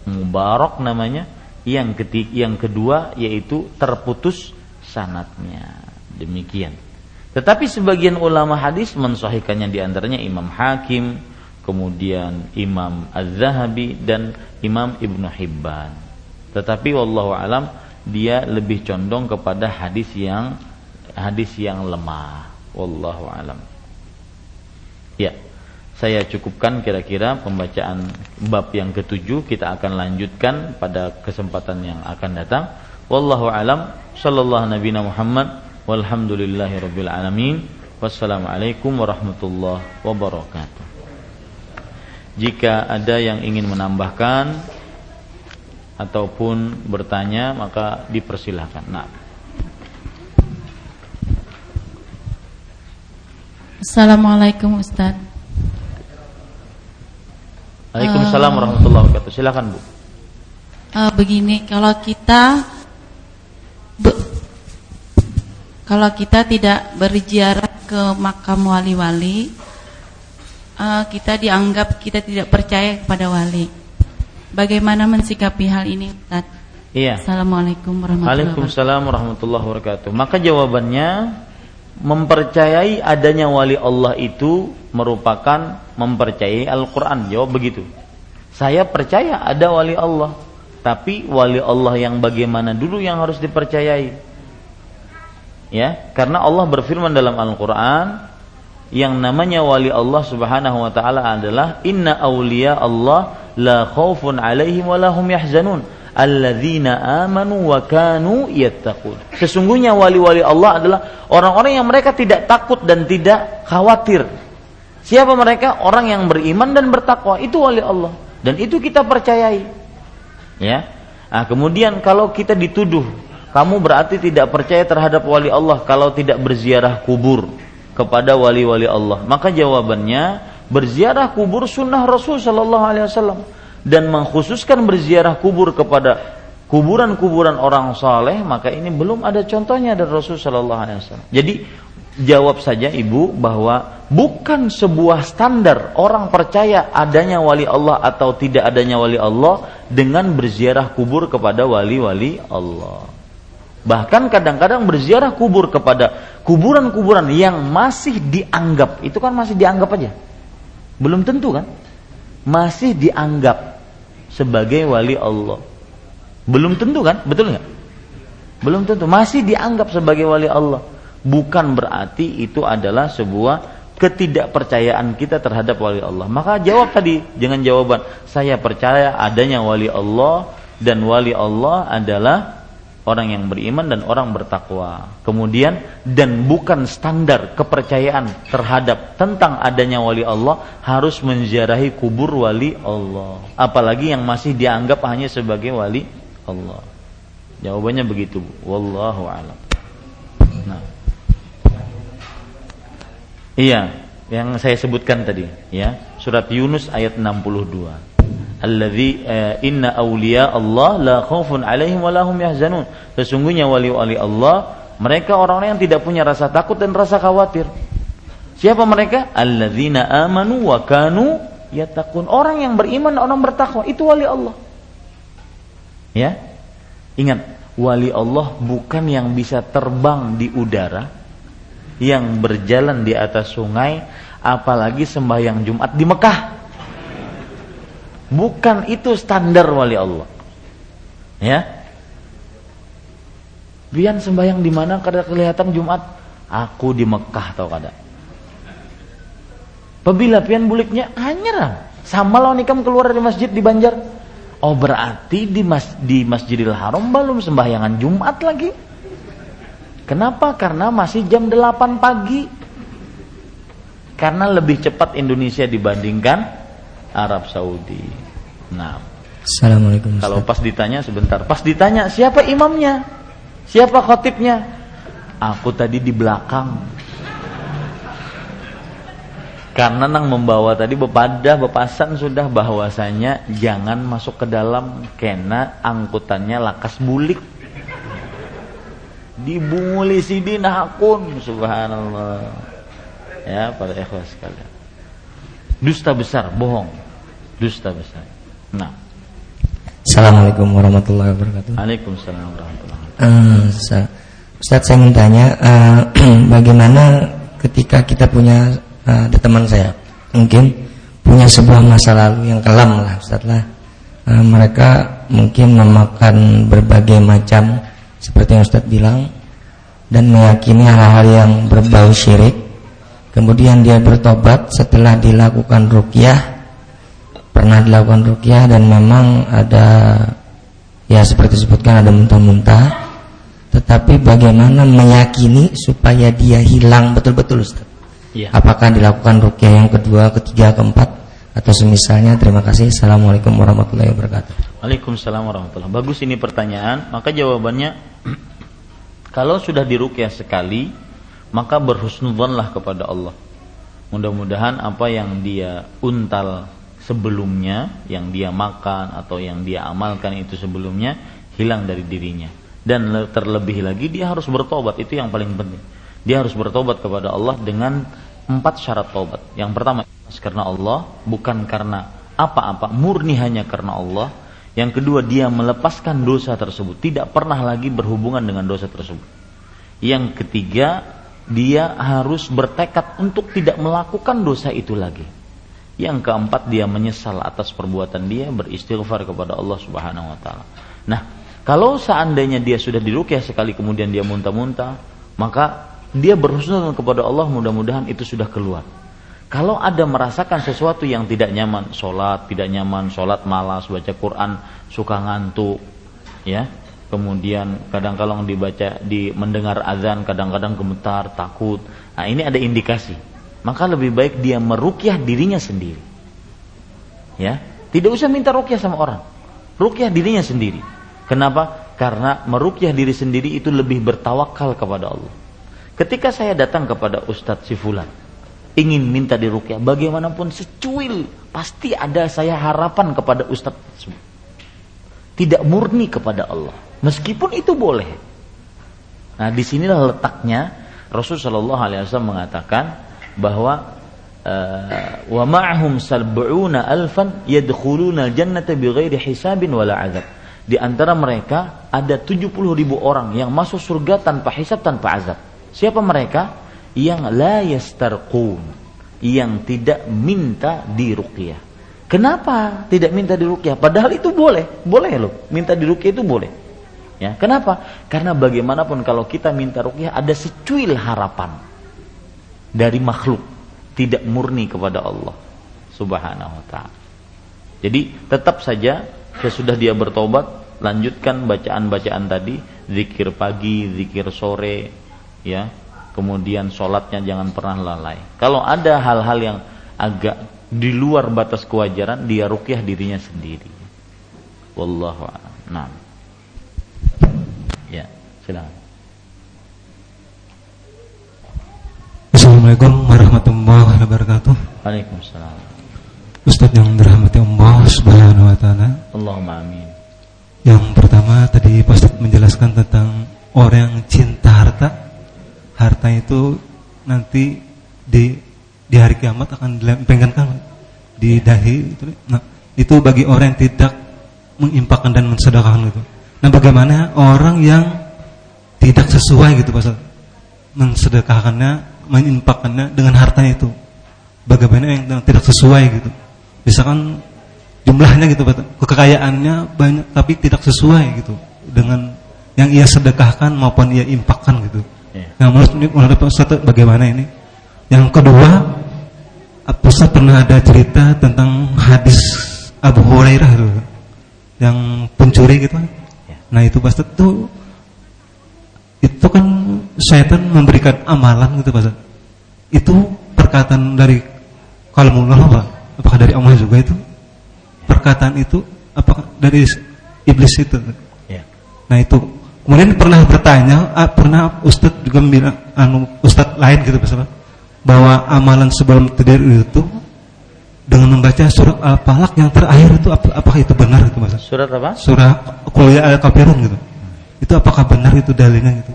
Mubarak namanya. Yang ketiga, yang kedua yaitu terputus sanatnya. Demikian. Tetapi sebagian ulama hadis mensahihkannya di antaranya Imam Hakim, kemudian Imam Az-Zahabi dan Imam Ibnu Hibban. Tetapi wallahu alam dia lebih condong kepada hadis yang hadis yang lemah. Wallahu alam. Ya, saya cukupkan kira-kira pembacaan bab yang ketujuh kita akan lanjutkan pada kesempatan yang akan datang. Wallahu alam. Sallallahu Nabi Muhammad Walhamdulillahi Rabbil Alamin. Wassalamualaikum warahmatullahi wabarakatuh. Jika ada yang ingin menambahkan Ataupun bertanya Maka dipersilahkan. Nah.
Assalamualaikum Ustaz.
Waalaikumsalam uh, warahmatullahi wabarakatuh. Silakan Bu.
Uh, Begini Kalau kita kalau kita tidak berziarah ke makam wali-wali, uh, kita dianggap kita tidak percaya kepada wali. Bagaimana mensikapi hal ini, Ustaz?
Iya.
Assalamualaikum warahmatullahi wabarakatuh.
Waalaikumsalam warahmatullahi wabarakatuh. Maka jawabannya mempercayai adanya wali Allah itu merupakan mempercayai Al-Qur'an. Jawab begitu. Saya percaya ada wali Allah, tapi wali Allah yang bagaimana dulu yang harus dipercayai? Ya karena Allah berfirman dalam Al-Qur'an yang namanya wali Allah Subhanahu wa taala adalah inna auliya Allah la khaufun alaihim wa lahum yahzanun alladzina amanu wa kanu yattaqun. Sesungguhnya wali-wali Allah adalah orang-orang yang mereka tidak takut dan tidak khawatir. Siapa mereka? Orang yang beriman dan bertakwa. Itu wali Allah dan itu kita percayai. Ya. Nah, kemudian kalau kita dituduh kamu berarti tidak percaya terhadap wali Allah kalau tidak berziarah kubur kepada wali-wali Allah. Maka jawabannya berziarah kubur sunnah Rasul Shallallahu Alaihi Wasallam dan mengkhususkan berziarah kubur kepada kuburan-kuburan orang saleh maka ini belum ada contohnya dari Rasul Shallallahu Alaihi Wasallam. Jadi jawab saja ibu bahwa bukan sebuah standar orang percaya adanya wali Allah atau tidak adanya wali Allah dengan berziarah kubur kepada wali-wali Allah. Bahkan kadang-kadang berziarah kubur kepada kuburan-kuburan yang masih dianggap, itu kan masih dianggap aja. Belum tentu kan? Masih dianggap sebagai wali Allah. Belum tentu kan? Betul nggak? Belum tentu. Masih dianggap sebagai wali Allah. Bukan berarti itu adalah sebuah ketidakpercayaan kita terhadap wali Allah. Maka jawab tadi dengan jawaban saya percaya adanya wali Allah dan wali Allah adalah orang yang beriman dan orang bertakwa. Kemudian dan bukan standar kepercayaan terhadap tentang adanya wali Allah harus menziarahi kubur wali Allah. Apalagi yang masih dianggap hanya sebagai wali Allah. Jawabannya begitu, wallahu alam. Nah. Iya, yang saya sebutkan tadi, ya. Surat Yunus ayat 62 alladzi uh, inna awliya Allah la khaufun alaihim wa lahum yahzanun. Sesungguhnya wali-wali Allah mereka orang-orang yang tidak punya rasa takut dan rasa khawatir. Siapa mereka? Alladzina amanu wa kanu yattaqun. Orang yang beriman, orang bertakwa, itu wali Allah. Ya. Ingat, wali Allah bukan yang bisa terbang di udara, yang berjalan di atas sungai apalagi sembahyang Jumat di Mekah. Bukan itu standar wali Allah. Ya. Biar sembahyang di mana kada kelihatan Jumat? Aku di Mekah tau kada. Pebila pian buliknya hanya sama lawan ikam keluar dari masjid di Banjar. Oh berarti di mas di Masjidil Haram belum sembahyangan Jumat lagi. Kenapa? Karena masih jam 8 pagi. Karena lebih cepat Indonesia dibandingkan Arab Saudi. Nah,
Assalamualaikum.
Kalau pas ditanya sebentar, pas ditanya siapa imamnya, siapa khotibnya, aku tadi di belakang. Karena nang membawa tadi bepada bepasan sudah bahwasanya jangan masuk ke dalam kena angkutannya lakas bulik. Dibunguli sidin hakun subhanallah ya para ikhlas sekalian dusta besar bohong. Dusta besar. Nah.
Assalamualaikum warahmatullahi wabarakatuh.
Waalaikumsalam warahmatullahi wabarakatuh.
Uh, Ustaz saya ingin tanya uh, bagaimana ketika kita punya uh, ada teman saya mungkin punya sebuah masa lalu yang kelam lah Ustaz lah. Uh, mereka mungkin memakan berbagai macam seperti yang Ustaz bilang dan meyakini hal-hal yang berbau syirik Kemudian dia bertobat setelah dilakukan rukyah. Pernah dilakukan rukyah dan memang ada Ya seperti disebutkan ada muntah-muntah. Tetapi bagaimana meyakini supaya dia hilang? Betul-betul Ustaz. Ya. Apakah dilakukan rukyah yang kedua, ketiga, keempat? Atau semisalnya terima kasih. Assalamualaikum warahmatullahi wabarakatuh.
Waalaikumsalam warahmatullahi wabarakatuh. Bagus ini pertanyaan. Maka jawabannya Kalau sudah dirukyah sekali maka berhusnudzonlah kepada Allah. Mudah-mudahan apa yang dia untal sebelumnya, yang dia makan atau yang dia amalkan itu sebelumnya hilang dari dirinya. Dan terlebih lagi dia harus bertobat, itu yang paling penting. Dia harus bertobat kepada Allah dengan empat syarat tobat. Yang pertama karena Allah, bukan karena apa-apa, murni hanya karena Allah. Yang kedua dia melepaskan dosa tersebut, tidak pernah lagi berhubungan dengan dosa tersebut. Yang ketiga dia harus bertekad untuk tidak melakukan dosa itu lagi. Yang keempat dia menyesal atas perbuatan dia beristighfar kepada Allah Subhanahu wa taala. Nah, kalau seandainya dia sudah dirukyah sekali kemudian dia muntah-muntah, maka dia berhusnuzon kepada Allah mudah-mudahan itu sudah keluar. Kalau ada merasakan sesuatu yang tidak nyaman, sholat tidak nyaman, sholat malas, baca Quran suka ngantuk, ya kemudian kadang-kadang dibaca di mendengar azan kadang-kadang gemetar takut. Nah ini ada indikasi. Maka lebih baik dia merukyah dirinya sendiri. Ya tidak usah minta rukyah sama orang. Rukyah dirinya sendiri. Kenapa? Karena merukyah diri sendiri itu lebih bertawakal kepada Allah. Ketika saya datang kepada Ustadz Sifulan ingin minta dirukyah bagaimanapun secuil pasti ada saya harapan kepada Ustadz tidak murni kepada Allah Meskipun itu boleh. Nah, di sinilah letaknya Rasul Shallallahu Alaihi Wasallam mengatakan bahwa eh, wa ma'hum sab'una alfan yadkhuluna jannata bighairi hisabin wala azab. Di antara mereka ada 70 ribu orang yang masuk surga tanpa hisab tanpa azab. Siapa mereka? Yang la yastarqun, yang tidak minta diruqyah. Kenapa tidak minta diruqyah? Padahal itu boleh, boleh loh. Minta diruqyah itu boleh. Ya, kenapa? Karena bagaimanapun kalau kita minta rukyah ada secuil harapan dari makhluk tidak murni kepada Allah Subhanahu wa taala. Jadi tetap saja sesudah dia bertobat lanjutkan bacaan-bacaan tadi, zikir pagi, zikir sore, ya. Kemudian sholatnya jangan pernah lalai. Kalau ada hal-hal yang agak di luar batas kewajaran, dia rukyah dirinya sendiri. Wallahu a'lam. Nah. Silakan.
Assalamualaikum warahmatullahi wabarakatuh.
Waalaikumsalam.
Ustadz yang dirahmati Allah Subhanahu wa taala.
Allahumma amin.
Yang pertama tadi Pak Ustadz menjelaskan tentang orang yang cinta harta. Harta itu nanti di di hari kiamat akan dilempengkan di dahi itu. Nah, itu bagi orang yang tidak mengimpakkan dan mensedekahkan itu. Nah, bagaimana orang yang tidak sesuai gitu Pak mensedekahkannya, menginfakkannya dengan hartanya itu. Bagaimana yang tidak sesuai gitu. Misalkan jumlahnya gitu, kekayaannya banyak tapi tidak sesuai gitu dengan yang ia sedekahkan maupun ia infakkan gitu. Yeah. Nah menurut menurut Ustaz bagaimana ini? Yang kedua, Ustaz pernah ada cerita tentang hadis Abu Hurairah yang pencuri gitu. Yeah. Nah itu Ustaz itu itu kan setan memberikan amalan gitu Pak. Itu perkataan dari kalamullah apa? Apakah dari Allah juga itu? Perkataan itu apakah dari iblis itu? Ya. Nah itu kemudian pernah bertanya, ah, pernah Ustadz juga bilang, anu Ustadz lain gitu Pak, bahwa amalan sebelum tidur itu dengan membaca surat Al-Falaq yang terakhir itu apakah itu benar itu Mas?
Surat apa?
Surat Qul Al-Kafirun gitu. Itu apakah benar itu dalilnya gitu?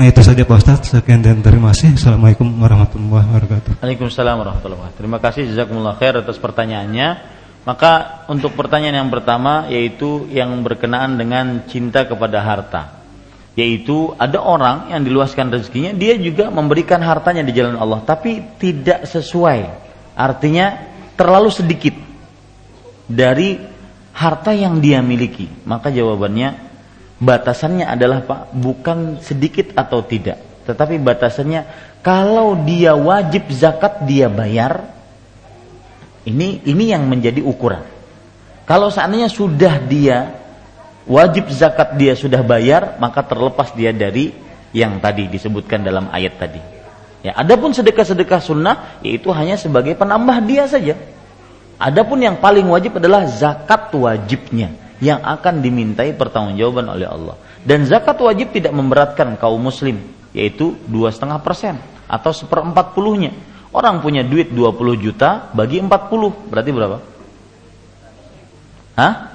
Nah itu saja Pak Ustaz. Sekian dan terima kasih. Assalamualaikum warahmatullahi wabarakatuh.
Waalaikumsalam warahmatullahi wabarakatuh. Terima kasih jazakumullah khair atas pertanyaannya. Maka untuk pertanyaan yang pertama yaitu yang berkenaan dengan cinta kepada harta. Yaitu ada orang yang diluaskan rezekinya, dia juga memberikan hartanya di jalan Allah, tapi tidak sesuai. Artinya terlalu sedikit dari harta yang dia miliki. Maka jawabannya batasannya adalah Pak bukan sedikit atau tidak, tetapi batasannya kalau dia wajib zakat dia bayar. Ini ini yang menjadi ukuran. Kalau seandainya sudah dia wajib zakat dia sudah bayar, maka terlepas dia dari yang tadi disebutkan dalam ayat tadi. Ya, adapun sedekah-sedekah sunnah yaitu hanya sebagai penambah dia saja. Adapun yang paling wajib adalah zakat wajibnya yang akan dimintai pertanggungjawaban oleh Allah. Dan zakat wajib tidak memberatkan kaum muslim, yaitu dua setengah persen atau seperempat puluhnya. Orang punya duit 20 juta bagi 40 berarti berapa? Hah?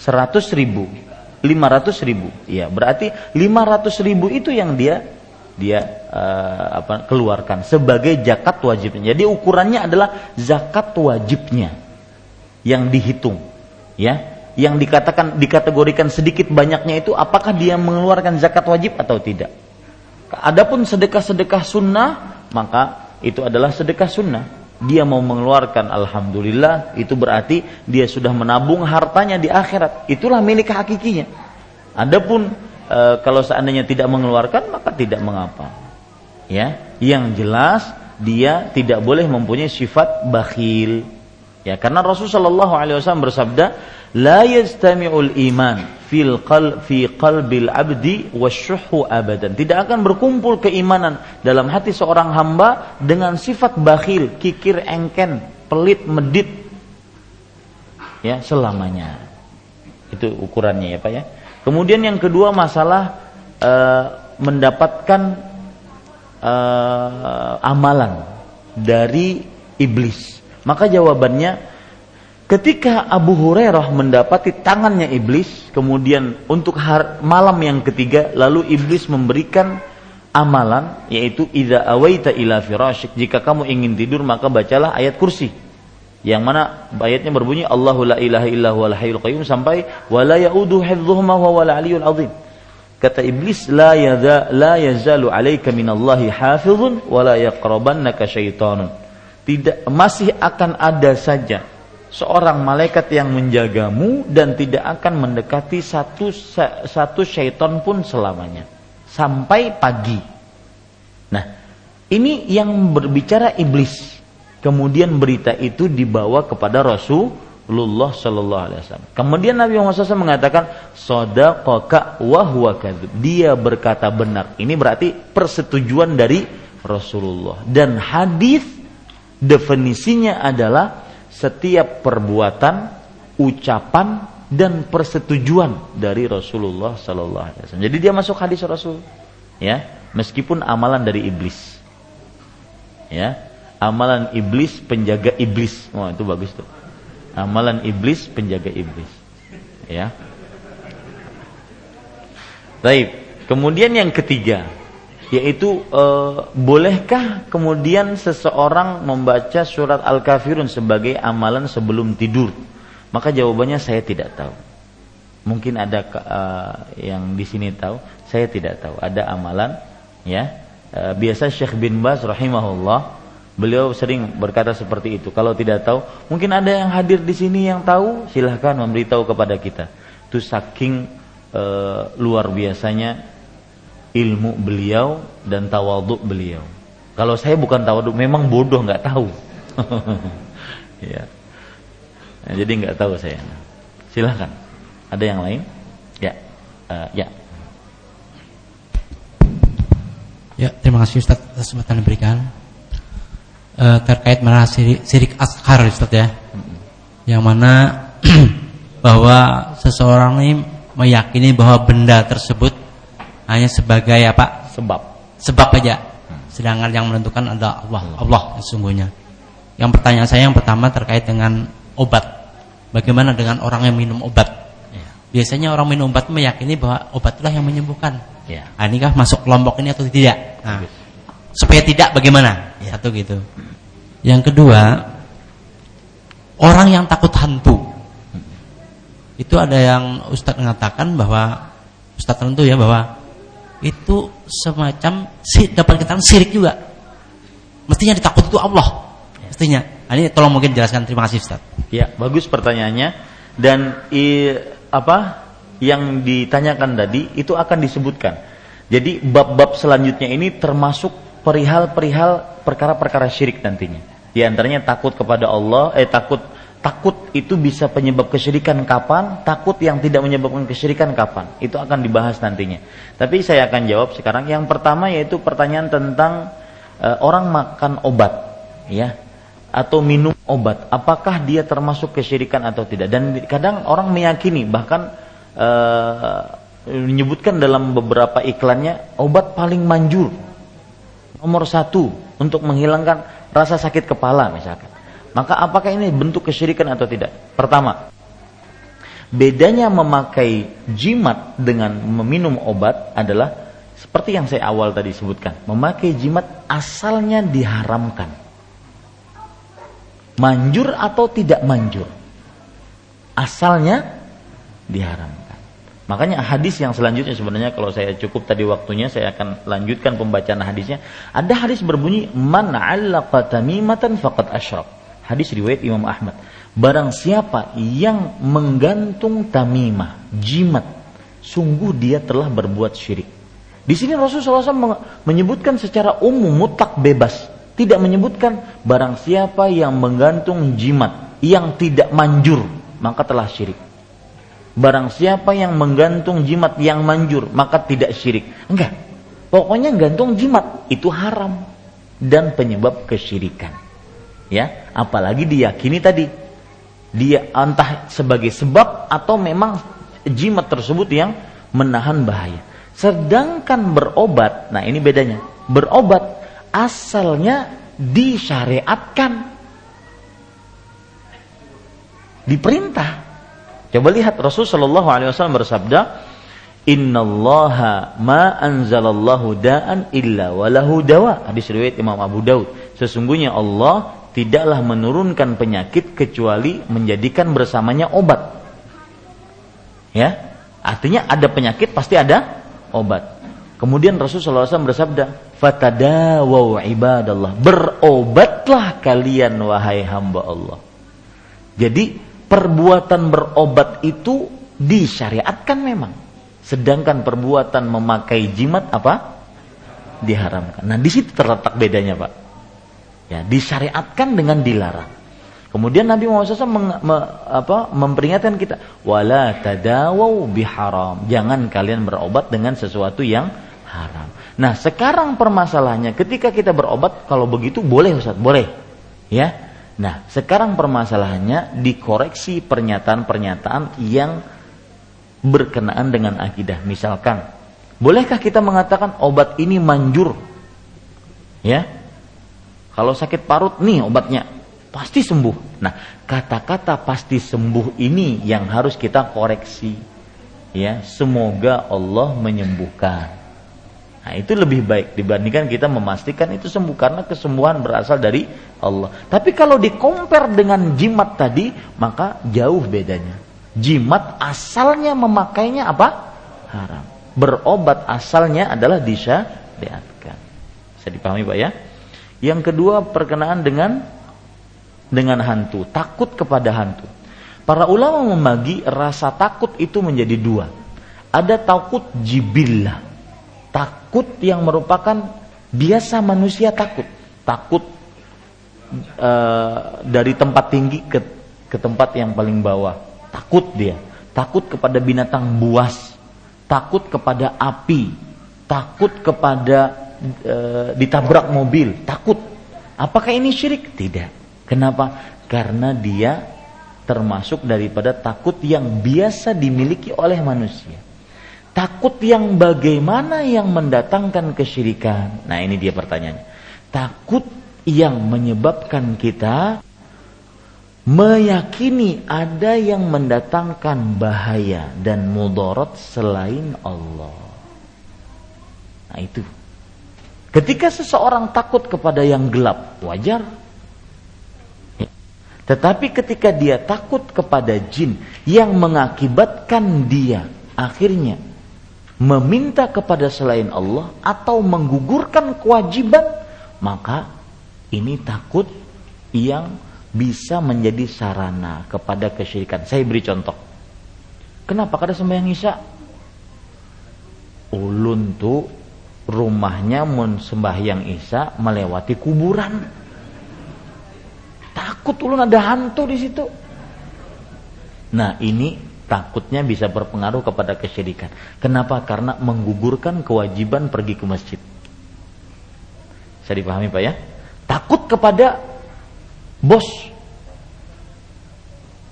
100 ribu 500 ribu ya berarti 500 ribu itu yang dia dia uh, apa keluarkan sebagai zakat wajibnya jadi ukurannya adalah zakat wajibnya yang dihitung ya yang dikatakan dikategorikan sedikit banyaknya itu apakah dia mengeluarkan zakat wajib atau tidak. Adapun sedekah-sedekah sunnah maka itu adalah sedekah sunnah. Dia mau mengeluarkan alhamdulillah itu berarti dia sudah menabung hartanya di akhirat. Itulah milik hakikinya. Adapun e, kalau seandainya tidak mengeluarkan maka tidak mengapa. Ya, yang jelas dia tidak boleh mempunyai sifat bakhil. Ya, karena Rasulullah wasallam bersabda, la yastami'ul iman fil qal fi qalbil abdi wasyuhu abadan. Tidak akan berkumpul keimanan dalam hati seorang hamba dengan sifat bakhil, kikir engken, pelit, medit. Ya, selamanya. Itu ukurannya ya, Pak ya. Kemudian yang kedua masalah uh, mendapatkan uh, amalan dari iblis. Maka jawabannya Ketika Abu Hurairah mendapati tangannya iblis, kemudian untuk har malam yang ketiga, lalu iblis memberikan amalan, yaitu idza awaita ila firasyik, jika kamu ingin tidur maka bacalah ayat kursi. Yang mana ayatnya berbunyi Allahu la ilaha illa hayyul qayyum sampai wala yaudu hifdhuhuma wa wal aliyul azim. Kata iblis la yadha la yazalu alayka minallahi hafizun wa la yaqrabannaka syaitanun. Tidak masih akan ada saja seorang malaikat yang menjagamu dan tidak akan mendekati satu satu syaitan pun selamanya sampai pagi. Nah, ini yang berbicara iblis. Kemudian berita itu dibawa kepada Rasulullah Shallallahu Alaihi Wasallam. Kemudian Nabi Muhammad SAW mengatakan, "Sodaqaka wa huwa Dia berkata benar. Ini berarti persetujuan dari Rasulullah. Dan hadis definisinya adalah setiap perbuatan, ucapan dan persetujuan dari Rasulullah Sallallahu Alaihi Wasallam. Jadi dia masuk hadis Rasul, ya, meskipun amalan dari iblis, ya, amalan iblis penjaga iblis, wah itu bagus tuh, amalan iblis penjaga iblis, ya. Baik, kemudian yang ketiga, yaitu e, bolehkah kemudian seseorang membaca surat Al-Kafirun sebagai amalan sebelum tidur? Maka jawabannya saya tidak tahu. Mungkin ada e, yang di sini tahu, saya tidak tahu. Ada amalan Ya. E, biasa Syekh bin Baz rahimahullah beliau sering berkata seperti itu. Kalau tidak tahu, mungkin ada yang hadir di sini yang tahu, silahkan memberitahu kepada kita. Itu saking e, luar biasanya ilmu beliau dan tawaduk beliau. Kalau saya bukan tawaduk, memang bodoh nggak tahu. ya. Nah, jadi nggak tahu saya. Silahkan. Ada yang lain? Ya. Uh, ya.
Ya, terima kasih Ustaz atas kesempatan diberikan. Uh, terkait mana sirik, sirik askar Ustaz ya. Yang mana bahwa seseorang ini meyakini bahwa benda tersebut hanya sebagai apa?
Sebab.
Sebab aja. Sedangkan yang menentukan adalah Allah, Allah sesungguhnya. Yang pertanyaan saya yang pertama terkait dengan obat. Bagaimana dengan orang yang minum obat? Ya. Biasanya orang minum obat meyakini bahwa obatlah yang menyembuhkan. Ya. Nah, inikah masuk kelompok ini atau tidak? Nah, supaya tidak bagaimana? Ya. Satu gitu. Yang kedua, orang yang takut hantu. Itu ada yang Ustadz mengatakan bahwa Ustadz tentu ya bahwa itu semacam si, dapat kita sirik juga. Mestinya ditakut itu Allah. Mestinya. Nah, ini tolong mungkin jelaskan. Terima kasih Ustaz.
Ya, bagus pertanyaannya dan i, apa yang ditanyakan tadi itu akan disebutkan. Jadi bab-bab selanjutnya ini termasuk perihal-perihal perkara-perkara syirik nantinya. Di antaranya takut kepada Allah, eh takut takut itu bisa penyebab kesyirikan kapan, takut yang tidak menyebabkan kesyirikan kapan. Itu akan dibahas nantinya. Tapi saya akan jawab sekarang. Yang pertama yaitu pertanyaan tentang uh, orang makan obat, ya atau minum obat, apakah dia termasuk kesyirikan atau tidak? Dan kadang orang meyakini bahkan uh, menyebutkan dalam beberapa iklannya obat paling manjur nomor satu untuk menghilangkan rasa sakit kepala misalkan maka apakah ini bentuk kesyirikan atau tidak? Pertama bedanya memakai jimat dengan meminum obat adalah seperti yang saya awal tadi sebutkan. Memakai jimat asalnya diharamkan. Manjur atau tidak manjur. Asalnya diharamkan. Makanya hadis yang selanjutnya sebenarnya kalau saya cukup tadi waktunya saya akan lanjutkan pembacaan hadisnya. Ada hadis berbunyi man 'allaqa tamimatan faqad asyrak. Hadis riwayat Imam Ahmad. Barang siapa yang menggantung tamimah, jimat, sungguh dia telah berbuat syirik. Di sini Rasulullah SAW menyebutkan secara umum mutlak bebas, tidak menyebutkan barang siapa yang menggantung jimat yang tidak manjur, maka telah syirik. Barang siapa yang menggantung jimat yang manjur, maka tidak syirik. Enggak. Pokoknya gantung jimat itu haram dan penyebab kesyirikan. Ya, apalagi diyakini tadi dia entah sebagai sebab atau memang jimat tersebut yang menahan bahaya. Sedangkan berobat, nah ini bedanya. Berobat asalnya disyariatkan. Diperintah Coba lihat Rasul Shallallahu Alaihi Wasallam bersabda, Innallaha ma anzalallahu da'an illa walahu dawa. Hadis riwayat Imam Abu Daud. Sesungguhnya Allah tidaklah menurunkan penyakit kecuali menjadikan bersamanya obat. Ya, artinya ada penyakit pasti ada obat. Kemudian Rasulullah SAW bersabda, "Fatadawau ibadallah." Berobatlah kalian wahai hamba Allah. Jadi perbuatan berobat itu disyariatkan memang. Sedangkan perbuatan memakai jimat apa? Diharamkan. Nah, di situ terletak bedanya, Pak. Ya, disyariatkan dengan dilarang. Kemudian Nabi Muhammad SAW meng, me, apa, memperingatkan kita, wala tadawau biharam. Jangan kalian berobat dengan sesuatu yang haram. Nah, sekarang permasalahannya ketika kita berobat kalau begitu boleh Ustaz, boleh. Ya, Nah, sekarang permasalahannya dikoreksi pernyataan-pernyataan yang berkenaan dengan akidah. Misalkan, bolehkah kita mengatakan obat ini manjur? Ya. Kalau sakit parut nih obatnya pasti sembuh. Nah, kata-kata pasti sembuh ini yang harus kita koreksi. Ya, semoga Allah menyembuhkan. Nah, itu lebih baik dibandingkan kita memastikan itu sembuh karena kesembuhan berasal dari Allah. Tapi kalau dikompar dengan jimat tadi, maka jauh bedanya. Jimat asalnya memakainya apa? Haram. Berobat asalnya adalah disya, perlihatkan. Bisa dipahami Pak ya? Yang kedua perkenaan dengan dengan hantu, takut kepada hantu. Para ulama membagi rasa takut itu menjadi dua. Ada takut jibillah, takut yang merupakan biasa manusia takut, takut uh, dari tempat tinggi ke ke tempat yang paling bawah, takut dia, takut kepada binatang buas, takut kepada api, takut kepada uh, ditabrak mobil, takut. Apakah ini syirik? Tidak. Kenapa? Karena dia termasuk daripada takut yang biasa dimiliki oleh manusia. Takut yang bagaimana yang mendatangkan kesyirikan? Nah, ini dia pertanyaannya. Takut yang menyebabkan kita meyakini ada yang mendatangkan bahaya dan mudorot selain Allah. Nah, itu. Ketika seseorang takut kepada yang gelap, wajar tetapi ketika dia takut kepada jin yang mengakibatkan dia akhirnya meminta kepada selain Allah atau menggugurkan kewajiban, maka ini takut yang bisa menjadi sarana kepada kesyirikan. Saya beri contoh. Kenapa kada sembahyang Isya? Ulun tuh rumahnya mun sembahyang Isya melewati kuburan. Takut ulun ada hantu di situ. Nah ini takutnya bisa berpengaruh kepada kesyirikan. Kenapa? Karena menggugurkan kewajiban pergi ke masjid. Saya dipahami Pak ya? Takut kepada bos.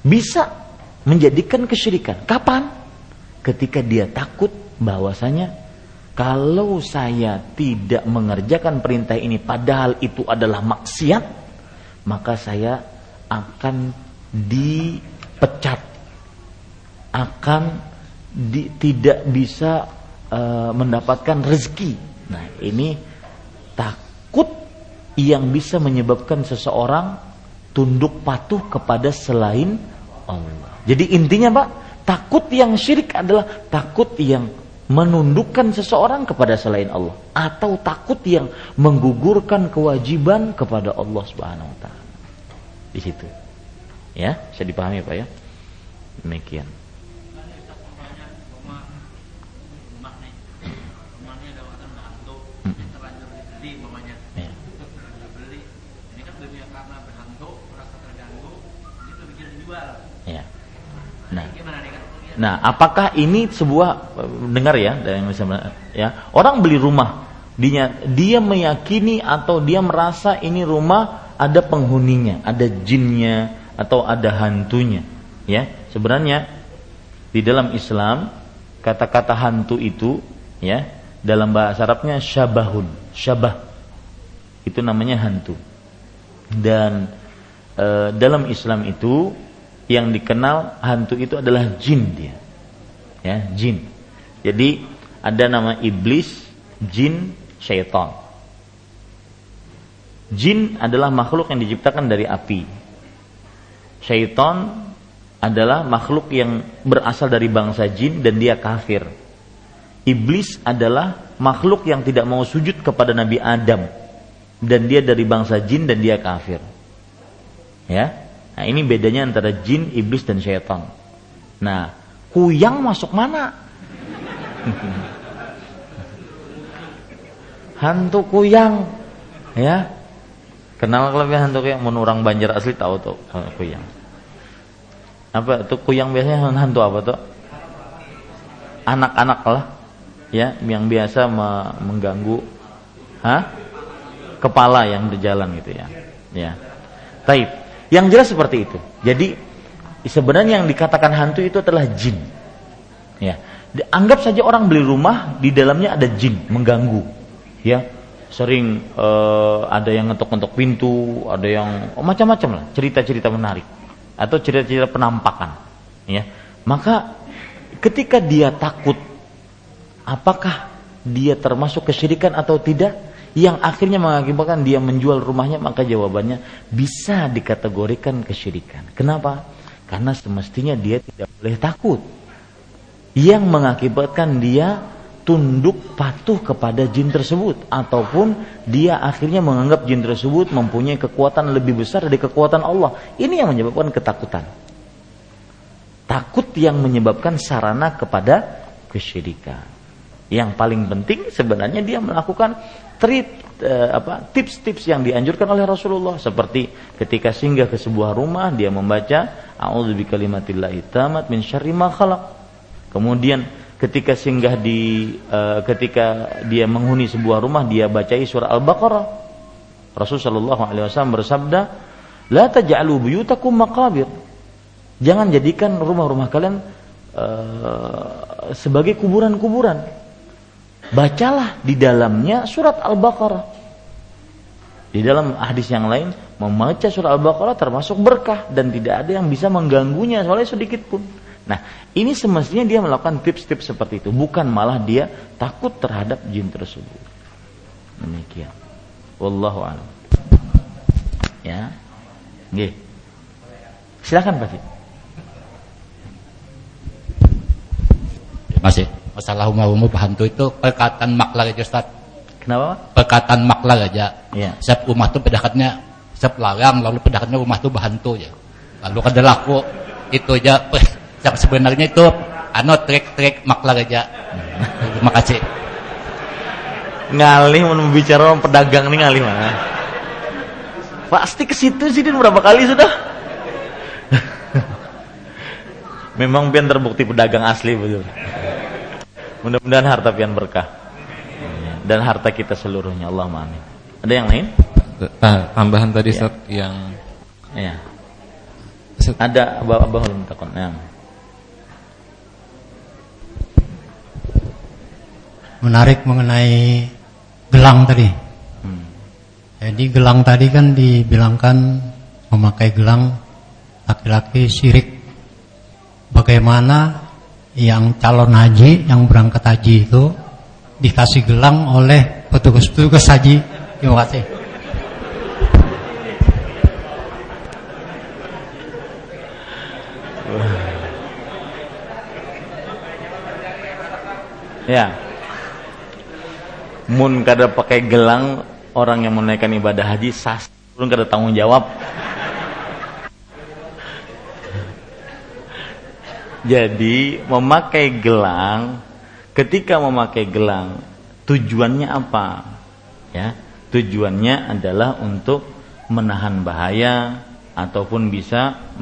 Bisa menjadikan kesyirikan. Kapan? Ketika dia takut bahwasanya kalau saya tidak mengerjakan perintah ini padahal itu adalah maksiat, maka saya akan dipecat, akan di, tidak bisa uh, mendapatkan rezeki. Nah, ini takut yang bisa menyebabkan seseorang tunduk patuh kepada selain Allah. Jadi intinya, Pak, takut yang syirik adalah takut yang menundukkan seseorang kepada selain Allah atau takut yang menggugurkan kewajiban kepada Allah Subhanahu wa taala. Di situ. Ya, bisa dipahami Pak ya? Demikian. Nah, apakah ini sebuah dengar ya ya orang beli rumah dia dia meyakini atau dia merasa ini rumah ada penghuninya, ada jinnya atau ada hantunya, ya. Sebenarnya di dalam Islam kata-kata hantu itu ya dalam bahasa Arabnya syabahun, syabah. Itu namanya hantu. Dan e, dalam Islam itu yang dikenal hantu itu adalah jin dia. Ya, jin. Jadi ada nama iblis, jin, syaitan. Jin adalah makhluk yang diciptakan dari api. Syaitan adalah makhluk yang berasal dari bangsa jin dan dia kafir. Iblis adalah makhluk yang tidak mau sujud kepada Nabi Adam dan dia dari bangsa jin dan dia kafir. Ya, Nah ini bedanya antara jin, iblis dan syaitan. Nah, kuyang masuk mana? hantu kuyang, ya. Kenal kelebihan hantu kuyang? Menurang banjir asli tahu tuh kuyang. Apa tuh kuyang biasanya hantu apa tuh? Anak-anak lah, ya, yang biasa mengganggu, hah? Kepala yang berjalan gitu ya, ya. Taib. Yang jelas seperti itu. Jadi sebenarnya yang dikatakan hantu itu adalah jin. Ya. Anggap saja orang beli rumah di dalamnya ada jin mengganggu. Ya. Sering uh, ada yang ngetok-ngetok pintu, ada yang oh, macam-macam lah, cerita-cerita menarik atau cerita-cerita penampakan. Ya. Maka ketika dia takut apakah dia termasuk kesyirikan atau tidak? Yang akhirnya mengakibatkan dia menjual rumahnya maka jawabannya bisa dikategorikan kesyirikan. Kenapa? Karena semestinya dia tidak boleh takut. Yang mengakibatkan dia tunduk patuh kepada jin tersebut ataupun dia akhirnya menganggap jin tersebut mempunyai kekuatan lebih besar dari kekuatan Allah. Ini yang menyebabkan ketakutan. Takut yang menyebabkan sarana kepada kesyirikan. Yang paling penting sebenarnya dia melakukan trip eh, apa tips-tips yang dianjurkan oleh Rasulullah seperti ketika singgah ke sebuah rumah dia membaca a'udzubikalimatillahi tamat min syarri ma khalaq. Kemudian ketika singgah di uh, ketika dia menghuni sebuah rumah dia bacai surah Al-Baqarah. Rasulullah Shallallahu alaihi wasallam bersabda, "La taj'alu buyutakum maqabir." Jangan jadikan rumah-rumah kalian uh, sebagai kuburan-kuburan. Bacalah di dalamnya surat Al-Baqarah. Di dalam hadis yang lain, membaca surat Al-Baqarah termasuk berkah dan tidak ada yang bisa mengganggunya soalnya sedikit pun. Nah, ini semestinya dia melakukan tips-tips seperti itu, bukan malah dia takut terhadap jin tersebut. Demikian. Wallahu a'lam. Ya. Nggih. Silakan Pak
Masih. Masalah umum hantu itu perkataan maklar aja Ustaz.
Kenapa?
Perkataan maklar aja.
Ya.
Setiap rumah tuh pedakatnya setiap larang lalu pedakatnya rumah tuh berhantu ya. Lalu kada laku itu aja sebenarnya itu anu trik-trik maklar aja. Terima kasih.
Ngalih mau bicara pedagang nih ngalih mana? Pasti ke situ sih berapa kali sudah. Memang pian terbukti pedagang asli betul. Mudah-mudahan harta pian berkah dan harta kita seluruhnya Allah amin. Ada yang lain?
tambahan tadi ya. yang
ya. Ada abah-abah belum takon. Ya.
menarik mengenai gelang tadi. Hmm. Jadi gelang tadi kan dibilangkan memakai gelang laki-laki syirik. Bagaimana yang calon haji yang berangkat haji itu dikasih gelang oleh petugas-petugas haji. Terima kasih.
Ya mun kada pakai gelang orang yang menaikkan ibadah haji sas pun kada tanggung jawab jadi memakai gelang ketika memakai gelang tujuannya apa ya tujuannya adalah untuk menahan bahaya ataupun bisa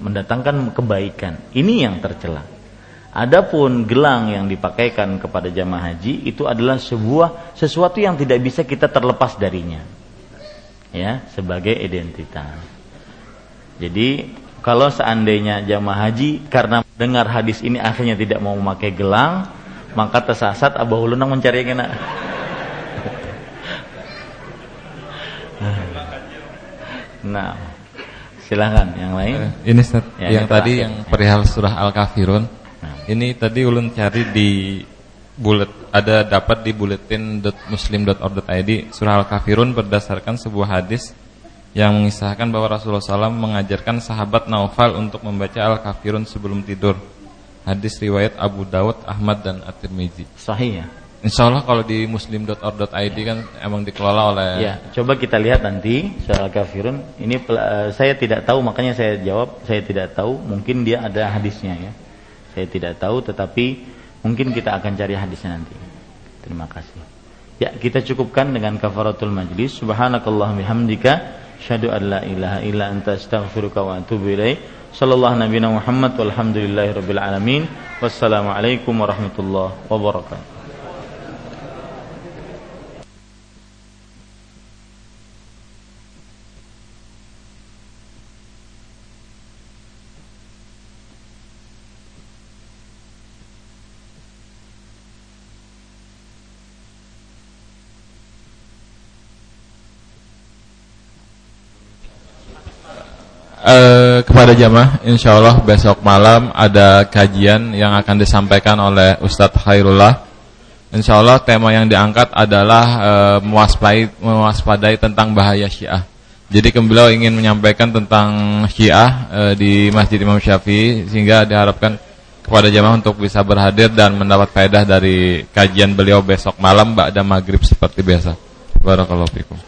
mendatangkan kebaikan ini yang tercela Adapun gelang yang dipakaikan kepada jamaah haji itu adalah sebuah sesuatu yang tidak bisa kita terlepas darinya. Ya, sebagai identitas. Jadi, kalau seandainya jamaah haji karena dengar hadis ini akhirnya tidak mau memakai gelang, maka tersasat Abah Ulunang mencari yang enak. Nah, silahkan yang lain.
Ini Ustaz, ya, yang tadi yang perihal surah Al-Kafirun ini tadi ulun cari di bulet ada dapat di buletin.muslim.org.id surah Al-Kafirun berdasarkan sebuah hadis yang mengisahkan bahwa Rasulullah SAW mengajarkan sahabat Naufal untuk membaca Al-Kafirun sebelum tidur. Hadis riwayat Abu Dawud, Ahmad dan At-Tirmizi.
Sahih ya?
Insya Allah kalau di muslim.org.id kan emang dikelola oleh
Ya, coba kita lihat nanti surah Al-Kafirun. Ini uh, saya tidak tahu makanya saya jawab saya tidak tahu. Mungkin dia ada hadisnya ya. Saya tidak tahu tetapi mungkin kita akan cari hadisnya nanti. Terima kasih. Ya, kita cukupkan dengan kafaratul majlis. Subhanakallahumma hamdika syadu an la ilaha illa anta astaghfiruka wa atubu ilaik. Sallallahu nabiyana Muhammad walhamdulillahi rabbil alamin. Wassalamualaikum warahmatullahi wabarakatuh.
Uh, kepada jamaah insya Allah besok malam ada kajian yang akan disampaikan oleh Ustadz Khairullah Insya Allah tema yang diangkat adalah uh, mewaspadai, mewaspadai tentang bahaya syiah jadi beliau ingin menyampaikan tentang syiah uh, di Masjid Imam Syafi'i sehingga diharapkan kepada jamaah untuk bisa berhadir dan mendapat faedah dari kajian beliau besok malam Mbak ada maghrib seperti biasa. Barakallahu fikum.